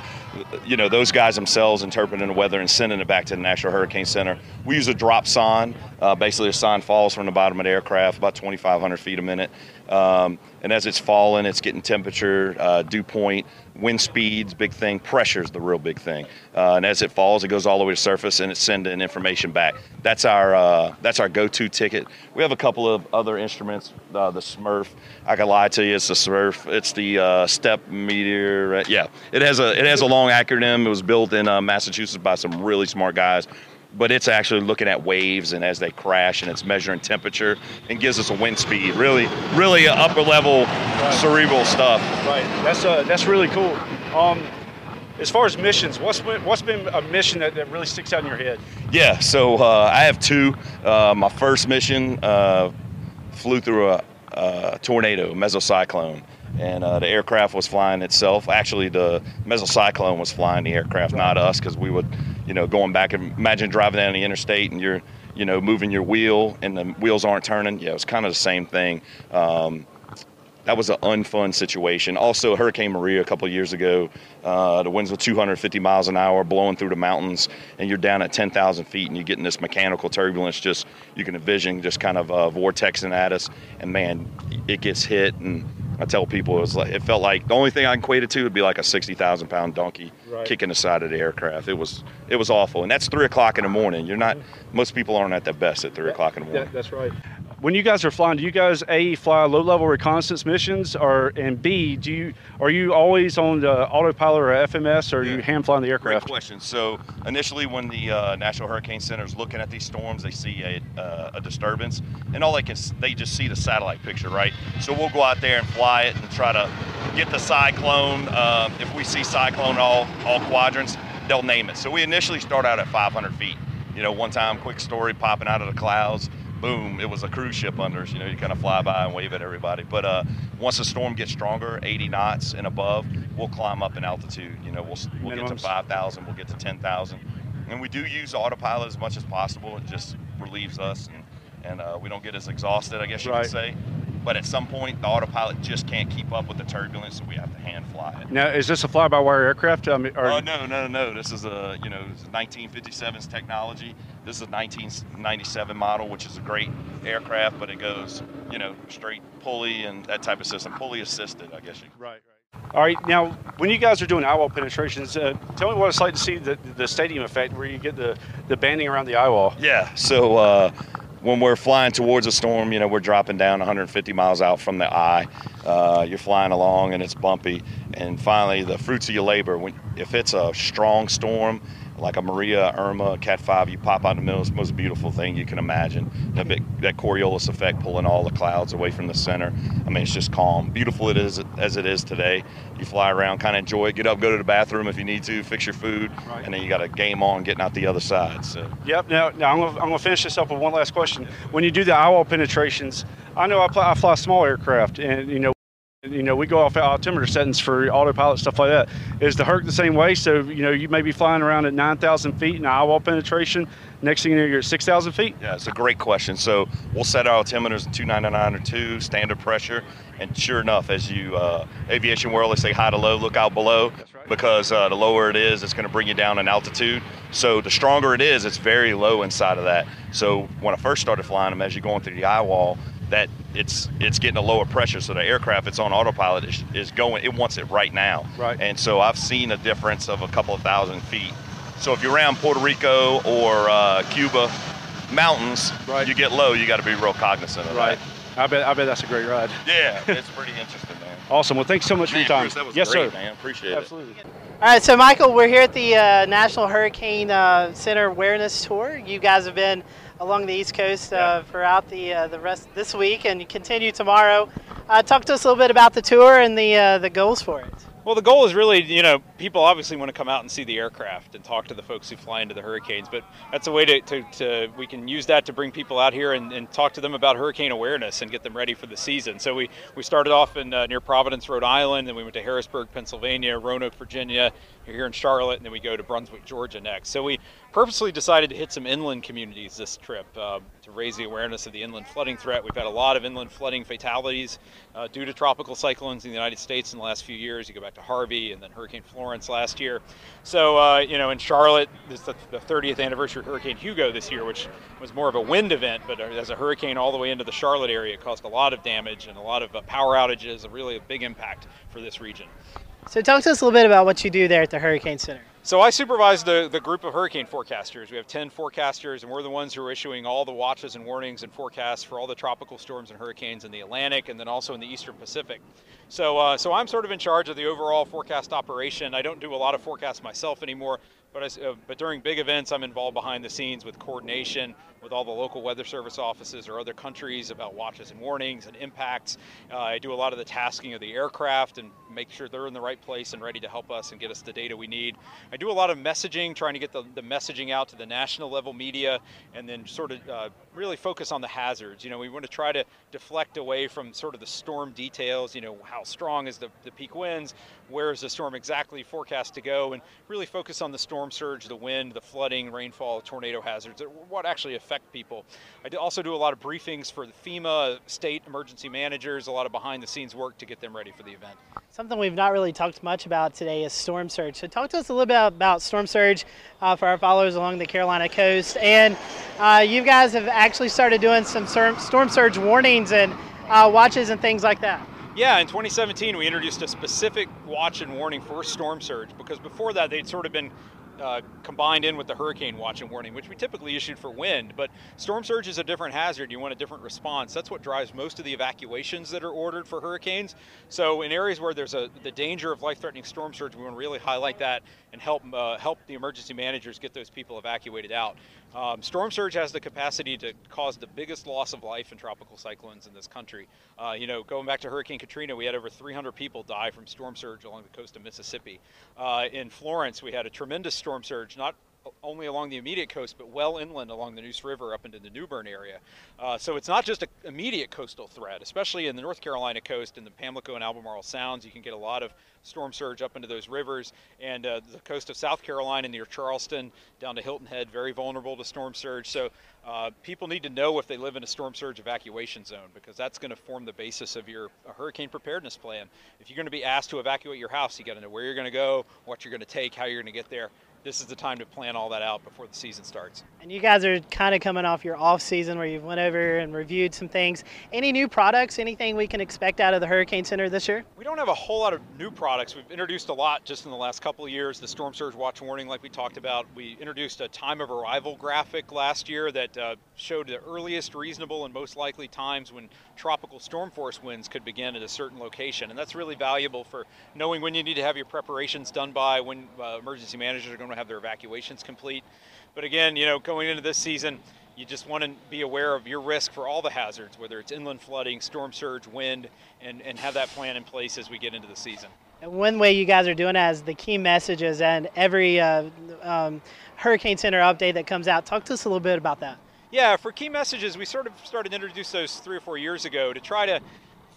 you know, those guys themselves interpreting the weather and sending it back to the National Hurricane Center. We use a dropsonde. Uh, basically, a sonde falls from the bottom of the aircraft about 2,500 feet a minute, um, and as it's falling, it's getting temperature, uh, dew point, wind speeds, big thing. Pressure's the real big thing, uh, and as it falls, it goes all the way to surface and it's sending information back. That's our uh, that's our go-to ticket. We have a couple of other instruments. Uh, the Smurf. I can lie to you, it's the Smurf. It's the uh, Step Meteor. Yeah, it has a it has a long acronym. It was built in uh, Massachusetts by some really smart guys. But it's actually looking at waves and as they crash, and it's measuring temperature and gives us a wind speed. Really, really upper level cerebral stuff. Right. That's uh, that's really cool. Um, as far as missions, what's been, what's been a mission that, that really sticks out in your head? Yeah, so uh, I have two. Uh, my first mission uh, flew through a, a tornado, mesocyclone, and uh, the aircraft was flying itself. Actually, the mesocyclone was flying the aircraft, not us, because we would, you know, going back and imagine driving down the interstate and you're, you know, moving your wheel and the wheels aren't turning. Yeah, it was kind of the same thing. Um, that was an unfun situation. Also, Hurricane Maria a couple years ago, uh, the winds were 250 miles an hour blowing through the mountains, and you're down at 10,000 feet, and you're getting this mechanical turbulence. Just you can envision just kind of uh, vortexing at us, and man, it gets hit. And I tell people it was like it felt like the only thing I can equate it to would be like a 60,000 pound donkey Right. kicking the side of the aircraft. It was it was awful, and that's three o'clock in the morning. You're not most people aren't at their best at three o'clock in the morning. That, that's right. When you guys are flying, do you guys a fly low-level reconnaissance missions, or and b do you are you always on the autopilot or FMS, or are you hand flying the aircraft? Great question. So initially, when the uh, National Hurricane Center is looking at these storms, they see a, uh, a disturbance, and all they can they just see the satellite picture, right? So we'll go out there and fly it and try to get the cyclone. Um, if we see cyclone all all quadrants, they'll name it. So we initially start out at 500 feet. You know, one time, quick story, popping out of the clouds. Boom! It was a cruise ship under us. You know, you kind of fly by and wave at everybody. But uh, once the storm gets stronger, 80 knots and above, we'll climb up in altitude. You know, we'll we'll get to 5,000, we'll get to 10,000, and we do use autopilot as much as possible. It just relieves us, and, and uh, we don't get as exhausted, I guess you Right. could say. But at some point, the autopilot just can't keep up with the turbulence, so we have to hand fly it. Now, is this a fly-by-wire aircraft? Or, Oh no, no, no, no! This is a you know 1957's technology. This is a 1997 model, which is a great aircraft, but it goes you know straight pulley and that type of system, pulley assisted, I guess you. Right, right. All right, now when you guys are doing eyewall penetrations, uh, tell me what it's like to see the, the stadium effect where you get the, the banding around the eyewall. Yeah, so uh, when we're flying towards a storm, you know, we're dropping down 150 miles out from the eye. Uh, you're flying along and it's bumpy. And finally, the fruits of your labor, when, if it's a strong storm, like a Maria, Irma, Cat 5, you pop out in the middle, it's the most beautiful thing you can imagine. That, Coriolis effect pulling all the clouds away from the center. I mean, it's just calm. Beautiful it is as it is today. You fly around, kind of enjoy it, get up, go to the bathroom if you need to, fix your food, right. and then you got a game on getting out the other side. So. Yep. Now, now I'm going to finish this up with one last question. When you do the eyewall penetrations, I know I, fly, I fly small aircraft, and you know you know, we go off altimeter settings for autopilot stuff like that. Is the Herc the same way? So, you know, you may be flying around at 9,000 feet in eyewall penetration. Next thing you know, you're at 6,000 feet? Yeah, it's a great question. So we'll set our altimeters at 299 or 2, standard pressure. And sure enough, as you, uh, aviation world, they say high to low, look out below. Right. Because uh, the lower it is, it's going to bring you down in altitude. So the stronger it is, it's very low inside of that. So when I first started flying them, as you're going through the eye wall, that it's it's getting a lower pressure. So the aircraft it's on autopilot is, is going. It wants it right now. Right. And so I've seen a difference of a couple of thousand feet. So if you're around Puerto Rico or uh, Cuba mountains, right. you get low. You got to be real cognizant of right. that. I bet I bet that's a great ride. Yeah, it's pretty interesting, man. Awesome. Well, thanks so much man, for your time. Chris, that was yes, great, sir. man. Appreciate Absolutely. it. Absolutely. All right, so Michael, we're here at the uh, National Hurricane uh, Center Awareness Tour. You guys have been along the East Coast uh, yeah. throughout the uh, the rest this week, and continue tomorrow. Uh, talk to us a little bit about the tour and the uh, the goals for it. Well, the goal is really, you know, people obviously want to come out and see the aircraft and talk to the folks who fly into the hurricanes, but that's a way to, to, to we can use that to bring people out here and, and, talk to them about hurricane awareness and get them ready for the season. So we, we started off in uh, near Providence, Rhode Island, then we went to Harrisburg, Pennsylvania, Roanoke, Virginia, here in Charlotte, and then we go to Brunswick, Georgia next. So we purposely decided to hit some inland communities this trip uh, to raise the awareness of the inland flooding threat. We've had a lot of inland flooding fatalities uh, due to tropical cyclones in the United States in the last few years. You go back to Harvey and then Hurricane Florence last year. So, uh, you know, in Charlotte, this is the 30th anniversary of Hurricane Hugo this year, which was more of a wind event, but uh, as a hurricane all the way into the Charlotte area, it caused a lot of damage and a lot of uh, power outages, a really big impact for this region. So talk to us a little bit about what you do there at the Hurricane Center. So I supervise the, the group of hurricane forecasters. We have 10 forecasters, and we're the ones who are issuing all the watches and warnings and forecasts for all the tropical storms and hurricanes in the Atlantic and then also in the Eastern Pacific. So, uh, so I'm sort of in charge of the overall forecast operation. I don't do a lot of forecasts myself anymore, but, I, uh, but during big events, I'm involved behind the scenes with coordination with all the local weather service offices or other countries about watches and warnings and impacts. Uh, I do a lot of the tasking of the aircraft and make sure they're in the right place and ready to help us and get us the data we need. I do a lot of messaging, trying to get the, the messaging out to the national level media and then sort of uh, really focus on the hazards. You know, we want to try to deflect away from sort of the storm details, you know, how strong is the, the peak winds, where is the storm exactly forecast to go, and really focus on the storm surge, the wind, the flooding, rainfall, tornado hazards, what actually affect people. I also do a lot of briefings for the FEMA, state emergency managers, a lot of behind the scenes work to get them ready for the event. Something we've not really talked much about today is storm surge. So talk to us a little bit about storm surge uh, for our followers along the Carolina coast. And uh, you guys have actually started doing some storm surge warnings and uh, watches and things like that. Yeah, in 2017 we introduced a specific watch and warning for storm surge because before that they'd sort of been uh, combined in with the hurricane watch and warning, which we typically issued for wind. But storm surge is a different hazard. You want a different response. That's what drives most of the evacuations that are ordered for hurricanes. So in areas where there's a the danger of life-threatening storm surge, we want to really highlight that and help uh, help the emergency managers get those people evacuated out. Um, storm surge has the capacity to cause the biggest loss of life in tropical cyclones in this country. Uh, you know, going back to Hurricane Katrina, we had over 300 people die from storm surge along the coast of Mississippi. Uh, in Florence, we had a tremendous storm surge, not only along the immediate coast, but well inland along the Neuse River up into the New Bern area. Uh, so it's not just an immediate coastal threat, especially in the North Carolina coast in the Pamlico and Albemarle Sounds. You can get a lot of storm surge up into those rivers, and uh, the coast of South Carolina near Charleston down to Hilton Head, very vulnerable to storm surge. So uh, people need to know if they live in a storm surge evacuation zone because that's going to form the basis of your hurricane preparedness plan. If you're going to be asked to evacuate your house, you got to know where you're going to go, what you're going to take, how you're going to get there this is the time to plan all that out before the season starts. And you guys are kind of coming off your off season where you've went over and reviewed some things. Any new products? Anything we can expect out of the Hurricane Center this year? We don't have a whole lot of new products. We've introduced a lot just in the last couple of years. The storm surge watch warning, like we talked about. We introduced a time of arrival graphic last year that uh, showed the earliest reasonable and most likely times when tropical storm force winds could begin at a certain location, and that's really valuable for knowing when you need to have your preparations done by, when uh, emergency managers are going to have their evacuations complete. But again, you know, going into this season, you just want to be aware of your risk for all the hazards, whether it's inland flooding, storm surge, wind, and, and have that plan in place as we get into the season. And one way you guys are doing that is the key messages and every uh, um, Hurricane Center update that comes out. Talk to us a little bit about that. Yeah, for key messages, we sort of started to introduce those three or four years ago to try to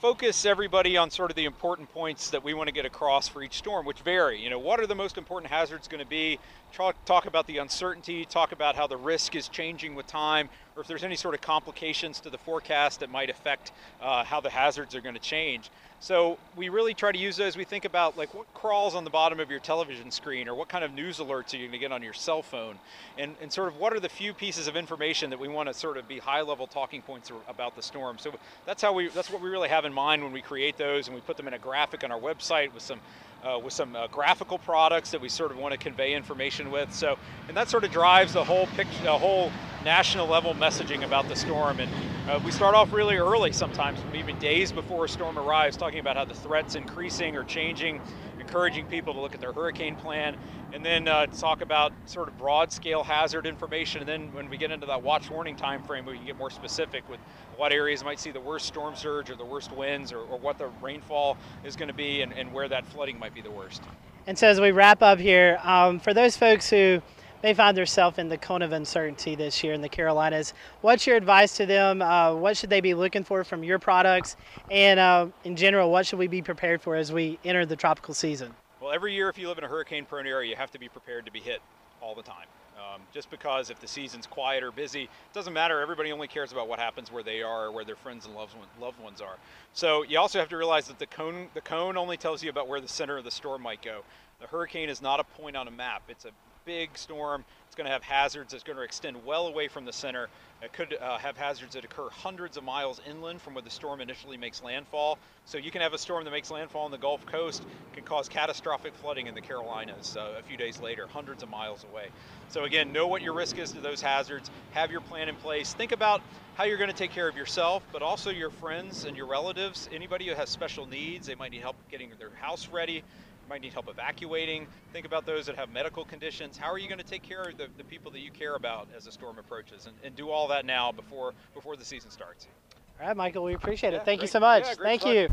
focus everybody on sort of the important points that we want to get across for each storm, which vary. You know, what are the most important hazards going to be? Talk, talk about the uncertainty, talk about how the risk is changing with time, or if there's any sort of complications to the forecast that might affect uh, how the hazards are going to change. So we really try to use those. We think about like what crawls on the bottom of your television screen or what kind of news alerts are you going to get on your cell phone and, and sort of what are the few pieces of information that we want to sort of be high level talking points about the storm. So that's how we, that's what we really have in mind when we create those and we put them in a graphic on our website with some uh, with some uh, graphical products that we sort of want to convey information with. So, and that sort of drives the whole picture, the whole national level messaging about the storm. And uh, we start off really early sometimes, even days before a storm arrives, talking about how the threat's increasing or changing, encouraging people to look at their hurricane plan, and then uh, talk about sort of broad scale hazard information. And then when we get into that watch warning time frame, we can get more specific with what areas might see the worst storm surge or the worst winds or, or what the rainfall is going to be and, and, where that flooding might be the worst. And so as we wrap up here, um, for those folks who may find themselves in the cone of uncertainty this year in the Carolinas, what's your advice to them? Uh, what should they be looking for from your products? And uh, in general, what should we be prepared for as we enter the tropical season? Well, every year if you live in a hurricane prone area, you have to be prepared to be hit all the time. Um, just because if the season's quiet or busy, it doesn't matter. Everybody only cares about what happens where they are or where their friends and loved, loved ones are. So you also have to realize that the cone, the cone only tells you about where the center of the storm might go. The hurricane is not a point on a map. It's a big storm. It's going to have hazards It's going to extend well away from the center. It could uh, have hazards that occur hundreds of miles inland from where the storm initially makes landfall. So you can have a storm that makes landfall on the Gulf Coast, can cause catastrophic flooding in the Carolinas uh, a few days later, hundreds of miles away. So again, know what your risk is to those hazards, have your plan in place. Think about how you're going to take care of yourself, but also your friends and your relatives. Anybody who has special needs, they might need help getting their house ready might need help evacuating. Think about those that have medical conditions. How are you going to take care of the, the people that you care about as the storm approaches? And, and do all that now before before the season starts. All right, Michael, we appreciate it. Thank great. you so much. Yeah, Thank fun. you.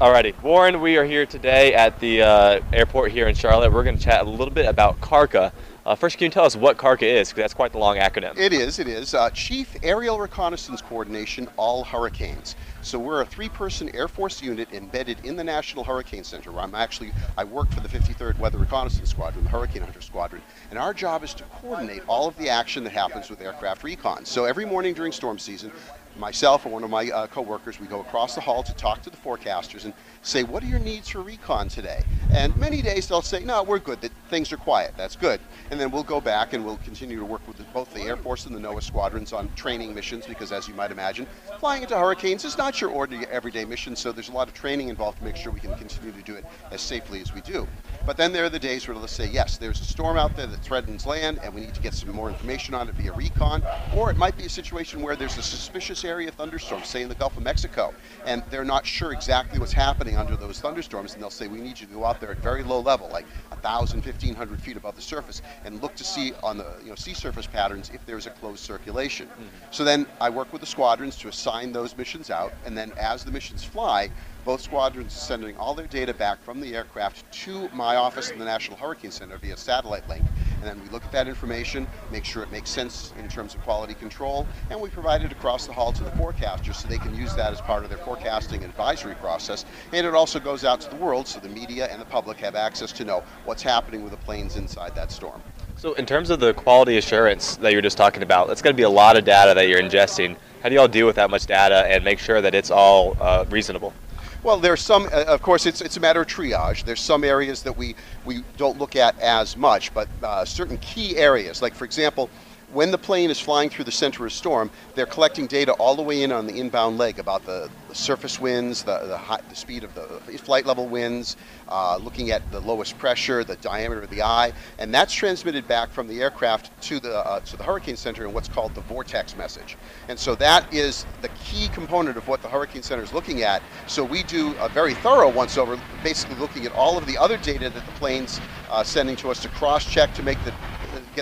Alrighty, Warren, we are here today at the uh, airport here in Charlotte. We're going to chat a little bit about CARCAH. Uh, first, can you tell us what CARCAH is? Because that's quite the long acronym. It is, it is. Uh, Chief Aerial Reconnaissance Coordination, All Hurricanes. So we're a three-person Air Force unit embedded in the National Hurricane Center. I'm actually, I work for the 53rd Weather Reconnaissance Squadron, the Hurricane Hunter Squadron, and our job is to coordinate all of the action that happens with aircraft recon. So every morning during storm season, myself or one of my uh, coworkers, we go across the hall to talk to the forecasters and say, what are your needs for recon today? And many days they'll say, no, we're good, that things are quiet, that's good. And then we'll go back and we'll continue to work with both the Air Force and the NOAA squadrons on training missions because as you might imagine, flying into hurricanes is not your ordinary everyday mission, so there's a lot of training involved to make sure we can continue to do it as safely as we do. But then there are the days where let's say, yes, there's a storm out there that threatens land and we need to get some more information on it via recon, or it might be a situation where there's a suspicious area thunderstorm, say in the Gulf of Mexico, and they're not sure exactly what's happening under those thunderstorms, and they'll say, we need you to go out there at very low level, like 1,000, 1,500 feet above the surface, and look to see on the you know, sea surface patterns if there's a closed circulation. Mm-hmm. So then I work with the squadrons to assign those missions out, and then as the missions fly, both squadrons are sending all their data back from the aircraft to my office in the National Hurricane Center via satellite link. And then we look at that information, make sure it makes sense in terms of quality control, and we provide it across the hall to the forecasters so they can use that as part of their forecasting advisory process. And it also goes out to the world so the media and the public have access to know what's happening with the planes inside that storm. So, in terms of the quality assurance that you're just talking about, that's going to be a lot of data that you're ingesting. How do you all deal with that much data and make sure that it's all uh, reasonable? Well, there's some, uh, of course, it's, it's a matter of triage. There's some areas that we, we don't look at as much, but uh, certain key areas, like for example, when the plane is flying through the center of a storm, they're collecting data all the way in on the inbound leg about the, the surface winds, the, the, high, the, speed of the flight level winds, uh, looking at the lowest pressure, the diameter of the eye, and that's transmitted back from the aircraft to the, uh, to the Hurricane Center in what's called the vortex message. And so that is the key component of what the Hurricane Center is looking at. So we do a very thorough once over, basically looking at all of the other data that the plane's uh, sending to us to cross-check to make the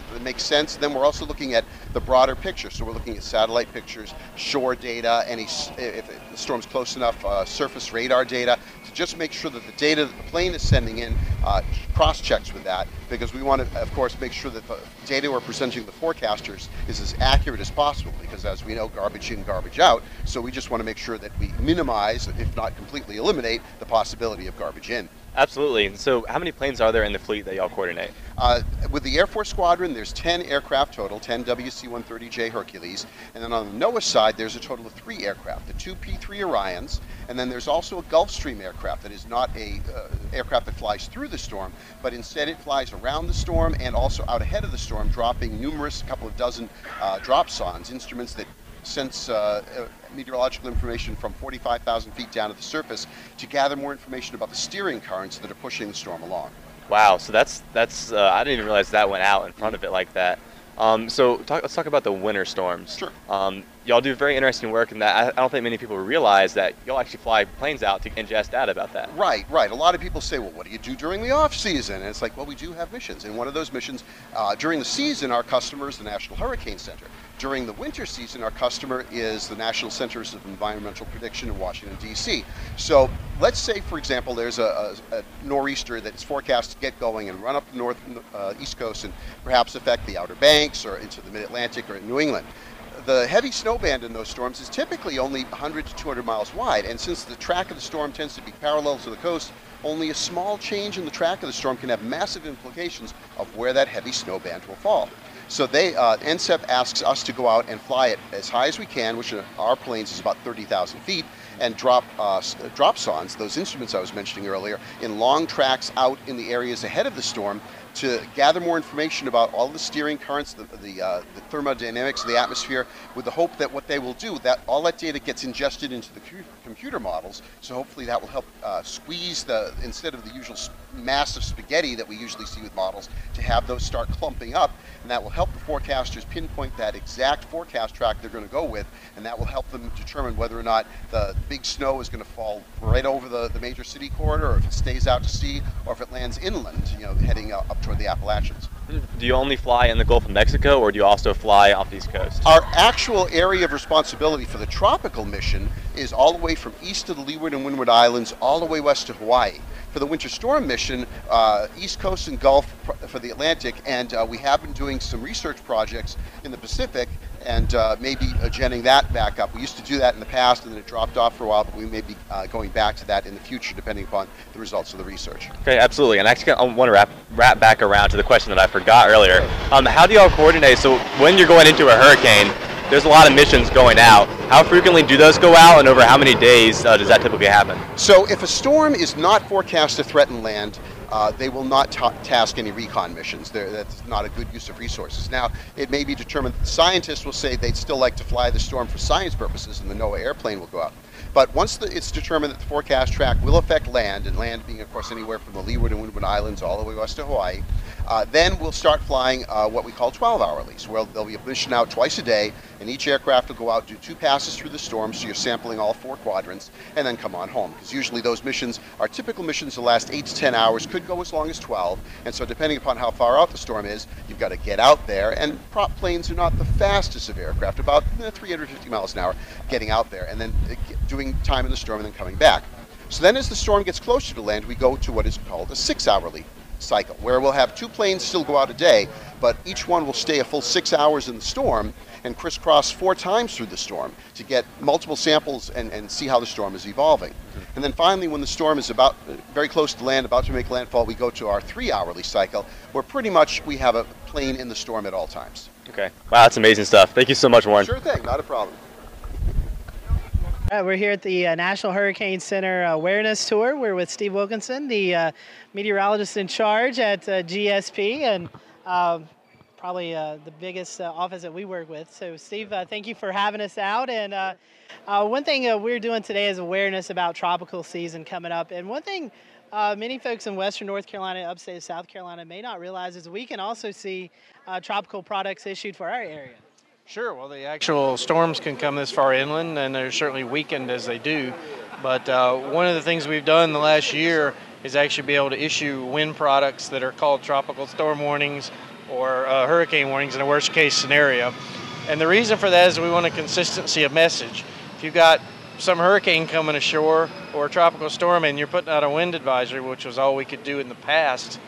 get that makes sense. Then we're also looking at the broader picture. So we're looking at satellite pictures, shore data, any if the storm's close enough, uh, surface radar data to just make sure that the data that the plane is sending in uh, cross checks with that because we want to, of course, make sure that the data we're presenting the forecasters is as accurate as possible because, as we know, garbage in, garbage out. So we just want to make sure that we minimize, if not completely eliminate, the possibility of garbage in. Absolutely. So, how many planes are there in the fleet that y'all coordinate? Uh, with the Air Force Squadron, there's 10 aircraft total, 10 WC-130J Hercules, and then on the NOAA side, there's a total of three aircraft: the two P-3 Orions, and then there's also a Gulfstream aircraft that is not a uh, aircraft that flies through the storm, but instead it flies around the storm and also out ahead of the storm, dropping numerous, a couple of dozen uh, dropsondes, instruments that sense uh, uh, meteorological information from 45,000 feet down to the surface to gather more information about the steering currents that are pushing the storm along. Wow, so that's that's uh, I didn't even realize that went out in front of it like that. Um, so talk, let's talk about the winter storms. Sure. Um, y'all do very interesting work in that. I, I, don't think many people realize that y'all actually fly planes out to ingest data about that. Right, right. A lot of people say, well, what do you do during the off season? And it's like, well, we do have missions. And one of those missions uh, during the season, our customer is the National Hurricane Center. During the winter season, our customer is the National Centers of Environmental Prediction in Washington, D.C. So let's say, for example, there's a, a, a, nor'easter that's forecast to get going and run up the north uh, east coast and perhaps affect the Outer Banks or into the mid-Atlantic or New England. The heavy snow band in those storms is typically only 100 to 200 miles wide, and since the track of the storm tends to be parallel to the coast, only a small change in the track of the storm can have massive implications of where that heavy snow band will fall. So they uh, NCEP asks us to go out and fly it as high as we can, which in our planes is about 30,000 feet, and drop uh, dropsondes, those instruments I was mentioning earlier, in long tracks out in the areas ahead of the storm to gather more information about all the steering currents, the, the, uh, the, thermodynamics of the atmosphere, with the hope that what they will do, that all that data gets ingested into the computer models. So hopefully that will help uh, squeeze the, instead of the usual massive spaghetti that we usually see with models, to have those start clumping up. And that will help the forecasters pinpoint that exact forecast track they're going to go with. And that will help them determine whether or not the big snow is going to fall right over the, the major city corridor, or if it stays out to sea, or if it lands inland, you know, heading up toward the Appalachians. Do you only fly in the Gulf of Mexico, or do you also fly off the East Coast? Our actual area of responsibility for the tropical mission is all the way from east of the Leeward and Windward Islands, all the way west to Hawaii for the winter storm mission, uh, East Coast and Gulf for the Atlantic, and uh, we have been doing some research projects in the Pacific and uh, maybe genning that back up. We used to do that in the past and then it dropped off for a while, but we may be uh, going back to that in the future depending upon the results of the research. Okay, absolutely. And actually, I want to wrap, wrap back around to the question that I forgot earlier. Um, how do y'all coordinate? So when you're going into a hurricane, there's a lot of missions going out. How frequently do those go out, and over how many days uh, does that typically happen? So, if a storm is not forecast to threaten land, uh, they will not task any recon missions. They're, that's not a good use of resources. Now, it may be determined that the scientists will say they'd still like to fly the storm for science purposes, and the NOAA airplane will go out. But once the, it's determined that the forecast track will affect land, and land being, of course, anywhere from the Leeward and Windward Islands all the way west to Hawaii, uh, then we'll start flying uh, what we call 12 hourlies, where there'll be a mission out twice a day, and each aircraft will go out, do two passes through the storm, so you're sampling all four quadrants, and then come on home. Because usually those missions, our typical missions will last 8 to 10 hours, could go as long as 12, and so depending upon how far out the storm is, you've got to get out there, and prop planes are not the fastest of aircraft, about eh, 350 miles an hour getting out there, and then uh, doing time in the storm and then coming back. So then as the storm gets closer to land, we go to what is called a six hour hourly cycle, where we'll have two planes still go out a day, but each one will stay a full six hours in the storm and crisscross four times through the storm to get multiple samples and, and see how the storm is evolving. Mm-hmm. And then finally, when the storm is about very close to land, about to make landfall, we go to our three hourly cycle, where pretty much we have a plane in the storm at all times. Okay. Wow, that's amazing stuff. Thank you so much, Warren. Sure thing, not a problem. Right, we're here at the uh, National Hurricane Center Awareness Tour. We're with Steve Wilkinson, the uh, meteorologist in charge at uh, GSP, and um, probably uh, the biggest uh, office that we work with. So, Steve, uh, thank you for having us out. And one thing we're doing today is awareness about tropical season coming up. And one thing many folks in Western North Carolina, upstate South Carolina, may not realize is we can also see tropical products issued for our area. Sure. Well, the actual storms can come this far inland, and they're certainly weakened as they do. But uh, one of the things we've done the last year is actually be able to issue wind products that are called tropical storm warnings or uh, hurricane warnings in a worst case scenario. And the reason for that is we want a consistency of message. If you've got some hurricane coming ashore or a tropical storm and you're putting out a wind advisory, which was all we could do in the past,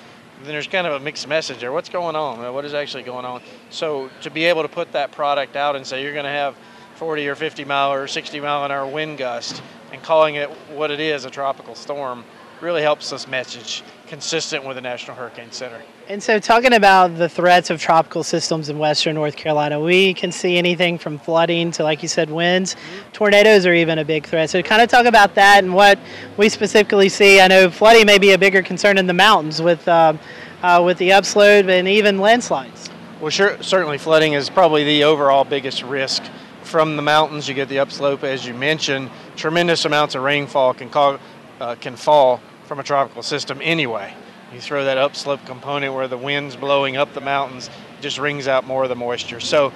then there's kind of a mixed message there. What's going on? What is actually going on? So to be able to put that product out and say you're going to have 40 or 50 mile or 60 mile an hour wind gust and calling it what it is, a tropical storm, really helps us message consistent with the National Hurricane Center. And so, talking about the threats of tropical systems in western North Carolina, we can see anything from flooding to, like you said, winds. Mm-hmm. Tornadoes are even a big threat. So, kind of talk about that and what we specifically see. I know flooding may be a bigger concern in the mountains with, uh, uh, with the upslope and even landslides. Well, sure, certainly flooding is probably the overall biggest risk. From the mountains, you get the upslope, as you mentioned. Tremendous amounts of rainfall can, call, uh, can fall from a tropical system anyway. You throw that upslope component where the wind's blowing up the mountains, just wrings out more of the moisture. So,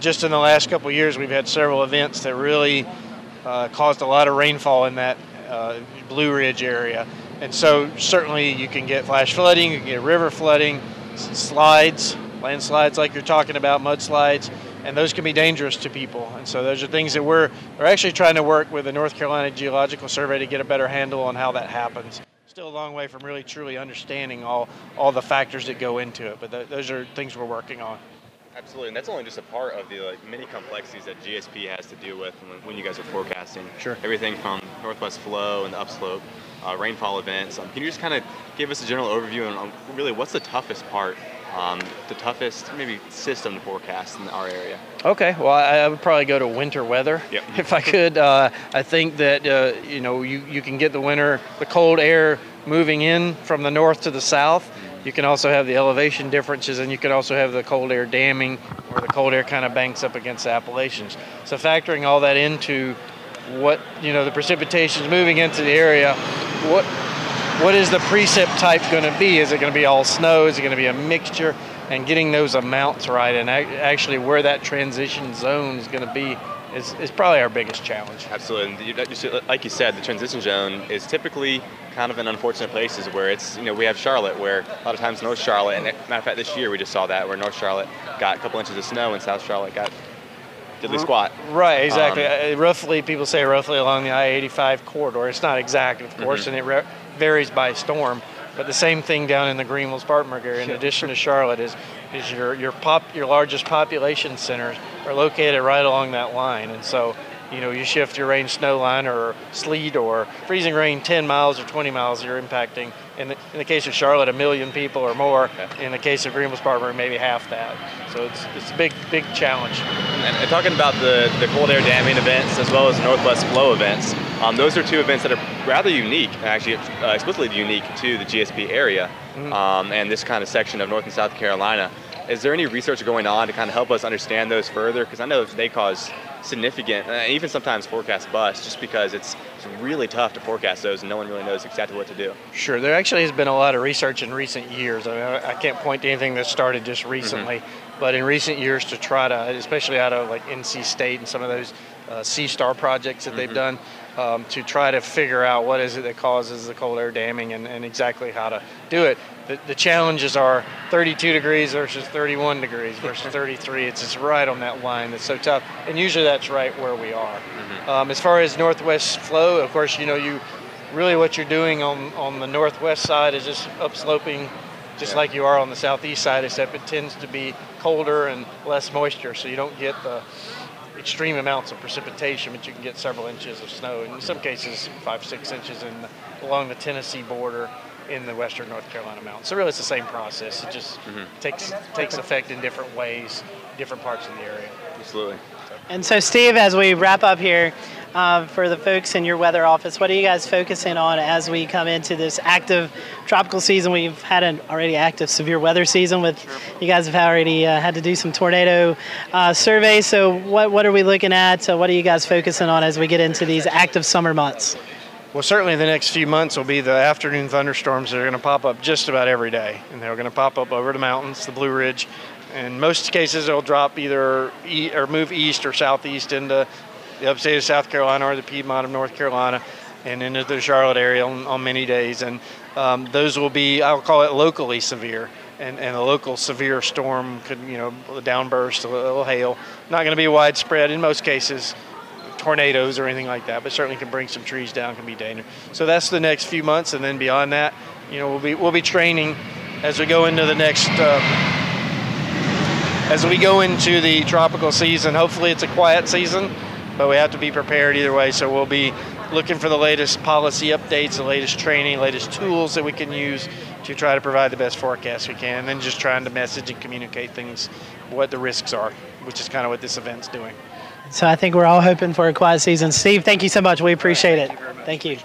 just in the last couple years, we've had several events that really uh, caused a lot of rainfall in that uh, Blue Ridge area. And so, certainly, you can get flash flooding, you can get river flooding, slides, landslides like you're talking about, mudslides, and those can be dangerous to people. And so, those are things that we're, we're actually trying to work with the North Carolina Geological Survey to get a better handle on how that happens still a long way from really truly understanding all all the factors that go into it. But th- those are things we're working on. Absolutely, and that's only just a part of the like, many complexities that GSP has to deal with when, when you guys are forecasting. Sure. Everything from northwest flow and the upslope, uh, rainfall events. Um, can you just kind of give us a general overview on really what's the toughest part um, the toughest maybe system to forecast in our area? Okay, well, I, I would probably go to winter weather yep. if I could. Uh, I think that uh, you know you, you can get the winter, the cold air moving in from the north to the south. You can also have the elevation differences, and you can also have the cold air damming, where the cold air kind of banks up against the Appalachians. So factoring all that into what you know the precipitation is moving into the area, what what is the precip type going to be? Is it going to be all snow? Is it going to be a mixture? And getting those amounts right and actually where that transition zone is going to be is, is probably our biggest challenge. Absolutely. Like you said, the transition zone is typically kind of in unfortunate places where it's, you know, we have Charlotte where a lot of times North Charlotte, and matter of fact, this year we just saw that where North Charlotte got a couple inches of snow and South Charlotte got diddly squat. Right, exactly. Um, uh, roughly, people say roughly along the I-85 corridor. It's not exact, of course, mm-hmm. and it re- varies by storm. But the same thing down in the Greenville Spartanburg area, in addition to Charlotte, is is your your pop your largest population centers are located right along that line, and so you know you shift your rain snow line or sleet or freezing rain 10 miles or 20 miles, you're impacting. In the, in the case of Charlotte, a million people or more. In the case of Greenville Spartanburg, maybe half that. So it's it's a big big challenge. And, and talking about the the cold air damming events as well as northwest flow events. Um, those are two events that are rather unique, actually uh, explicitly unique to the GSP area mm-hmm. um, and this kind of section of North and South Carolina. Is there any research going on to kind of help us understand those further? Because I know they cause significant, uh, even sometimes forecast bust, just because it's, it's really tough to forecast those and no one really knows exactly what to do. Sure, there actually has been a lot of research in recent years. I, mean, I can't point to anything that started just mm-hmm. recently, mm-hmm. but in recent years to try to, especially out of like NC State and some of those uh, CSTAR projects that mm-hmm. they've done, um, to try to figure out what is it that causes the cold air damming and, and exactly how to do it. The, the, challenges are 32 degrees versus 31 degrees versus 33. It's just right on that line that's so tough, and usually that's right where we are. Mm-hmm. Um, as far as northwest flow, of course, you know you really what you're doing on on the northwest side is just upsloping, just yeah. like you are on the southeast side, except it tends to be colder and less moisture, so you don't get the extreme amounts of precipitation, but you can get several inches of snow. and In some cases, five, six inches in the, along the Tennessee border in the western North Carolina mountains. So really, it's the same process. It just mm-hmm. takes takes effect in different ways, different parts of the area. Absolutely. And so, Steve, as we wrap up here, uh, for the folks in your weather office. What are you guys focusing on as we come into this active tropical season? We've had an already active severe weather season with you guys have already uh, had to do some tornado uh, surveys. So what what are we looking at? Uh, what are you guys focusing on as we get into these active summer months? Well, certainly the next few months will be the afternoon thunderstorms that are going to pop up just about every day. And they're going to pop up over the mountains, the Blue Ridge. In most cases, they'll drop either e- or move east or southeast into the upstate of South Carolina or the Piedmont of North Carolina and into the Charlotte area on, on many days. And um, those will be, I'll call it locally severe. And, and a local severe storm could, you know, a downburst, a little hail. Not going to be widespread in most cases tornadoes or anything like that, but certainly can bring some trees down, can be dangerous. So that's the next few months, and then beyond that, you know, we'll be we'll be training as we go into the next. Uh, as we go into the tropical season, hopefully it's a quiet season, but we have to be prepared either way. So we'll be looking for the latest policy updates, the latest training, latest tools that we can use to try to provide the best forecast we can, and then just trying to message and communicate things, what the risks are, which is kind of what this event's doing. So I think we're all hoping for a quiet season. Steve, thank you so much. We appreciate it. Thank you.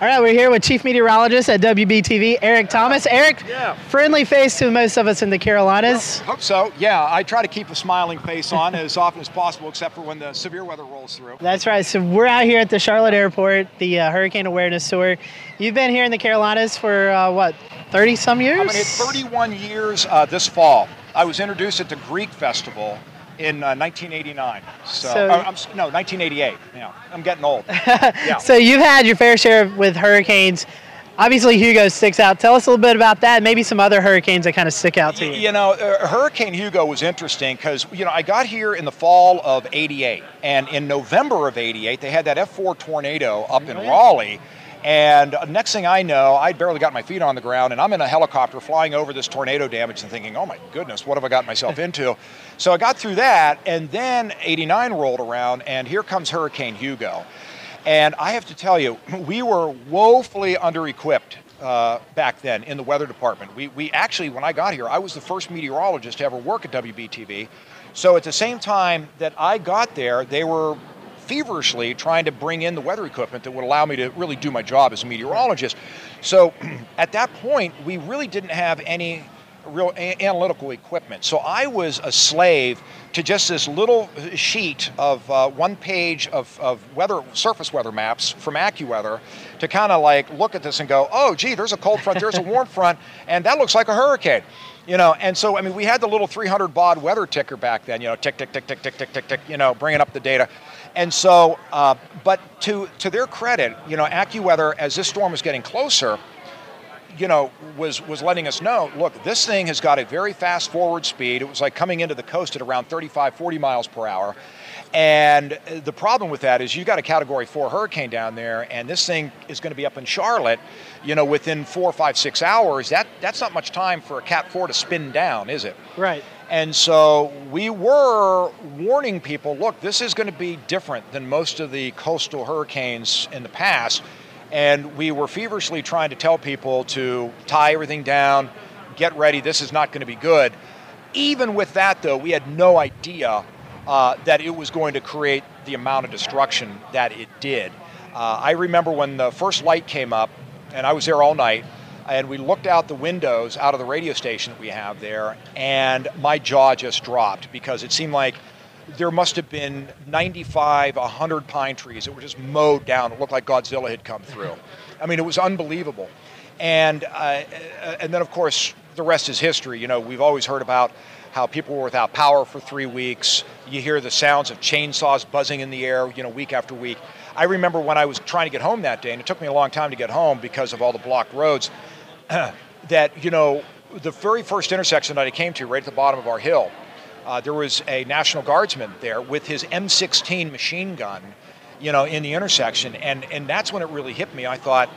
All right, we're here with Chief Meteorologist at WBTV, Eric Thomas. Eric, Yeah. friendly face to most of us in the Carolinas. Hope so. Yeah, I try to keep a smiling face on as often as possible, except for when the severe weather rolls through. That's right. So we're out here at the Charlotte Airport, the uh, Hurricane Awareness Tour. You've been here in the Carolinas for uh, what, 30 some years? I'm going 31 years uh, this fall. I was introduced at the Greek Festival in uh, 1989. So, So- uh, I'm, no, 1988. Yeah, I'm getting old. yeah. So you've had your fair share with hurricanes. Obviously, Hugo sticks out. Tell us a little bit about that. Maybe some other hurricanes that kind of stick out to you. You know, uh, Hurricane Hugo was interesting because, you know, I got here in the fall of 88. And in November of 88, they had that F4 tornado up in Raleigh. And next thing I know, I'd barely got my feet on the ground, and I'm in a helicopter flying over this tornado damage and thinking, oh my goodness, what have I got myself into? So I got through that, and then 89 rolled around, and here comes Hurricane Hugo. And I have to tell you, we were woefully under equipped uh, back then in the weather department. We, we actually, when I got here, I was the first meteorologist to ever work at WBTV. So at the same time that I got there, they were feverishly trying to bring in the weather equipment that would allow me to really do my job as a meteorologist. So at that point, we really didn't have any real analytical equipment. So I was a slave to just this little sheet of uh, one page of, of weather surface weather maps from AccuWeather to kind of like look at this and go, oh, gee, there's a cold front, there's a warm front, and that looks like a hurricane. You know, and so I mean, we had the little 300 baud weather ticker back then. You know, tick, tick, tick, tick, tick, tick, tick, tick. You know, bringing up the data, and so, uh, but to to their credit, you know, AccuWeather, as this storm was getting closer, you know, was was letting us know, look, this thing has got a very fast forward speed. It was like coming into the coast at around 35, 40 miles per hour. And the problem with that is you got a category four hurricane down there, and this thing is going to be up in Charlotte, you know, within four, five, six hours. That that's not much time for a Cat four to spin down, is it? Right. And so we were warning people look, this is going to be different than most of the coastal hurricanes in the past. And we were feverishly trying to tell people to tie everything down, get ready, this is not going to be good. Even with that, though, we had no idea uh, that it was going to create the amount of destruction that it did. Uh, I remember when the first light came up, and I was there all night, and we looked out the windows out of the radio station that we have there, and my jaw just dropped because it seemed like there must have been 95, 100 pine trees that were just mowed down. It looked like Godzilla had come through. I mean, it was unbelievable. And uh, and then of course the rest is history. You know, we've always heard about how people were without power for three weeks. You hear the sounds of chainsaws buzzing in the air, you know, week after week. I remember when I was trying to get home that day, and it took me a long time to get home because of all the blocked roads. that you know, the very first intersection that I came to, right at the bottom of our hill, uh, there was a National Guardsman there with his M16 machine gun, you know, in the intersection, and and that's when it really hit me. I thought,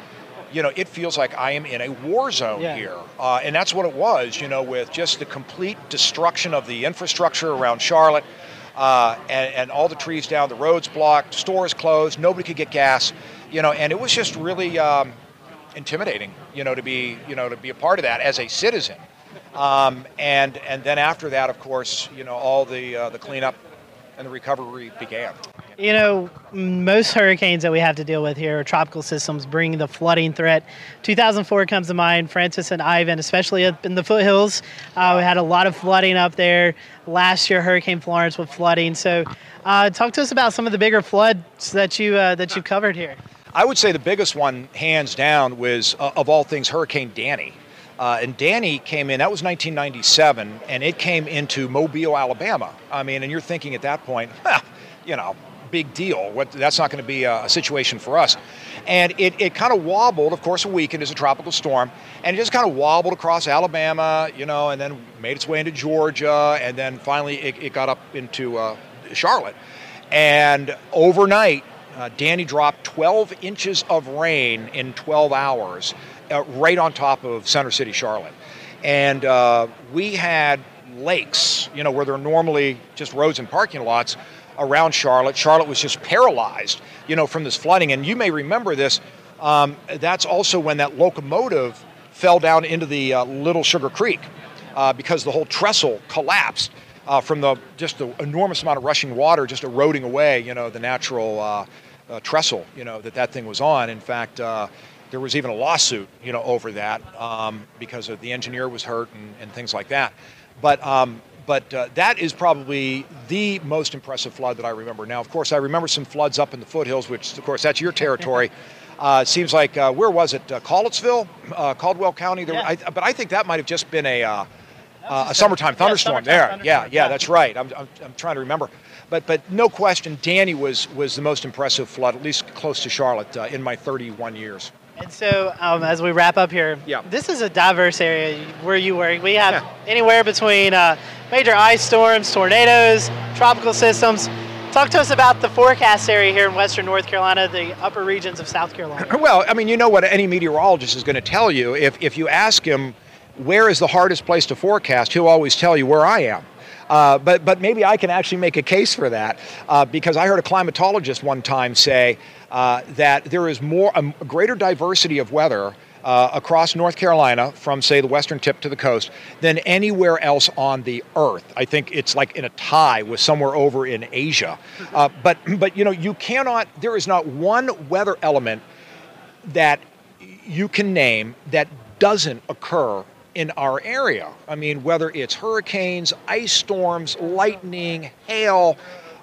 you know, it feels like I am in a war zone Yeah. here, uh, and that's what it was. You know, with just the complete destruction of the infrastructure around Charlotte. Uh, and, and all the trees down, the roads blocked, stores closed, nobody could get gas, you know, and it was just really um, intimidating, you know, to be, you know, to be a part of that as a citizen. Um, and and then after that, of course, you know, all the uh, the cleanup and the recovery began. You know, most hurricanes that we have to deal with here are tropical systems bring the flooding threat. 2004 comes to mind, Frances and Ivan, especially up in the foothills. Uh, we had a lot of flooding up there. Last year, Hurricane Florence with flooding. So, uh, talk to us about some of the bigger floods that you uh, that you've covered here. I would say the biggest one, hands down, was uh, of all things Hurricane Danny. Uh, and Danny came in, that was 1997, and it came into Mobile, Alabama. I mean, and you're thinking at that point, huh, you know, big deal. What, that's not going to be a, a, situation for us. And it, it kind of wobbled, of course, a weekend as a tropical storm, and it just kind of wobbled across Alabama, you know, and then made its way into Georgia, and then finally it, it got up into uh, Charlotte. And overnight, uh, Danny dropped 12 inches of rain in 12 hours uh, right on top of Center City, Charlotte. And uh, we had lakes, you know, where there are normally just roads and parking lots around Charlotte. Charlotte was just paralyzed, you know, from this flooding. And you may remember this. Um, that's also when that locomotive fell down into the uh, Little Sugar Creek uh, because the whole trestle collapsed uh, from the just the enormous amount of rushing water just eroding away, you know, the natural uh, uh, trestle, you know, that that thing was on. In fact, uh, there was even a lawsuit, you know, over that um, because of the engineer was hurt and, and things like that. But um, but uh, that is probably the most impressive flood that I remember. Now, of course, I remember some floods up in the foothills, which, of course, that's your territory. Uh, it seems like uh, where was it? Uh, uh, Caldwell County. There, yeah. I, but I think that might have just been a uh, a summertime thunderstorm yeah, summertime there. Thunderstorm, yeah, yeah, that's right. I'm, I'm, I'm, trying to remember. But but no question, Danny was was the most impressive flood, at least close to Charlotte, in my 31 years. And so, um, as we wrap up here, yeah. this is a diverse area where you work. We have yeah. anywhere between uh, major ice storms, tornadoes, tropical systems. Talk to us about the forecast area here in western North Carolina, the upper regions of South Carolina. Well, I mean, you know what any meteorologist is going to tell you. If, if you ask him where is the hardest place to forecast, he'll always tell you where I am. Uh, but, but maybe I can actually make a case for that uh, because I heard a climatologist one time say uh, that there is more a greater diversity of weather uh, across North Carolina, from say the western tip to the coast, than anywhere else on the earth. I think it's like in a tie with somewhere over in Asia. Uh, but but you know you cannot. There is not one weather element that you can name that doesn't occur in our area. I mean, whether it's hurricanes, ice storms, lightning, hail.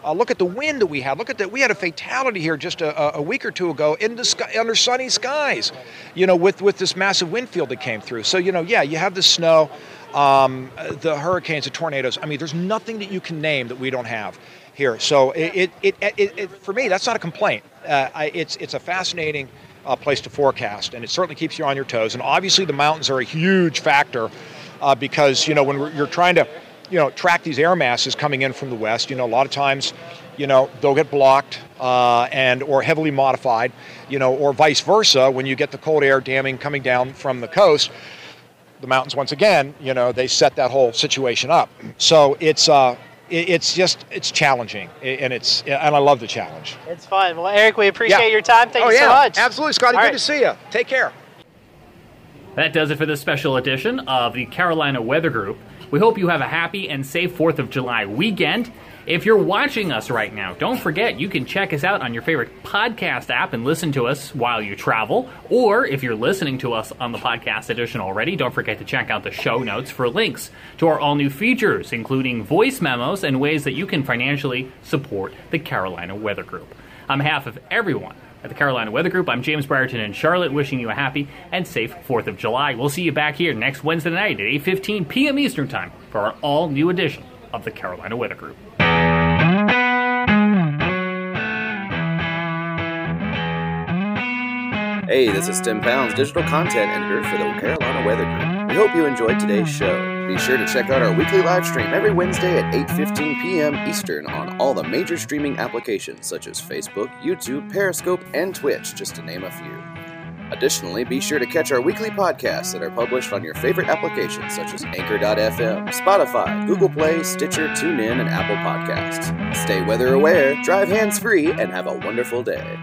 Uh, look at the wind that we had. Look at that. We had a fatality here just a, a week or two ago in the sky, under sunny skies, you know, with, with this massive wind field that came through. So, you know, yeah, you have the snow, um, the hurricanes, the tornadoes. I mean, there's nothing that you can name that we don't have here. So, it, it, it, it for me, that's not a complaint. Uh, I, it's, it's a fascinating uh, place to forecast, and it certainly keeps you on your toes. And obviously, the mountains are a huge factor uh, because, you know, when you're trying to you know, track these air masses coming in from the west. You know, a lot of times, you know, they'll get blocked uh, and or heavily modified, you know, or vice versa. When you get the cold air damming coming down from the coast, the mountains once again, you know, they set that whole situation up. So it's uh, it's just it's challenging and it's and I love the challenge. It's fun. Well, Eric, we appreciate yeah. your time. Thank oh, you yeah. so much. Absolutely, Scotty. All good right. to see you. Take care. That does it for this special edition of the Carolina Weather Group. We hope you have a happy and safe 4th of July weekend. If you're watching us right now, don't forget you can check us out on your favorite podcast app and listen to us while you travel. Or if you're listening to us on the podcast edition already, don't forget to check out the show notes for links to our all new features, including voice memos and ways that you can financially support the Carolina Weather Group. On behalf of everyone at the Carolina Weather Group. I'm James Brierton in Charlotte, wishing you a happy and safe 4th of July. We'll see you back here next Wednesday night at 8.15 p.m. Eastern Time for our all-new edition of the Carolina Weather Group. Hey, this is Tim Pounds, digital content editor for the Carolina Weather Group. We hope you enjoyed today's show. Be sure to check out our weekly live stream every Wednesday at 8:15 p.m. Eastern on all the major streaming applications such as Facebook, YouTube, Periscope, and Twitch, just to name a few. Additionally, be sure to catch our weekly podcasts that are published on your favorite applications such as Anchor.fm, Spotify, Google Play, Stitcher, TuneIn, and Apple Podcasts. Stay weather aware, drive hands free, and have a wonderful day.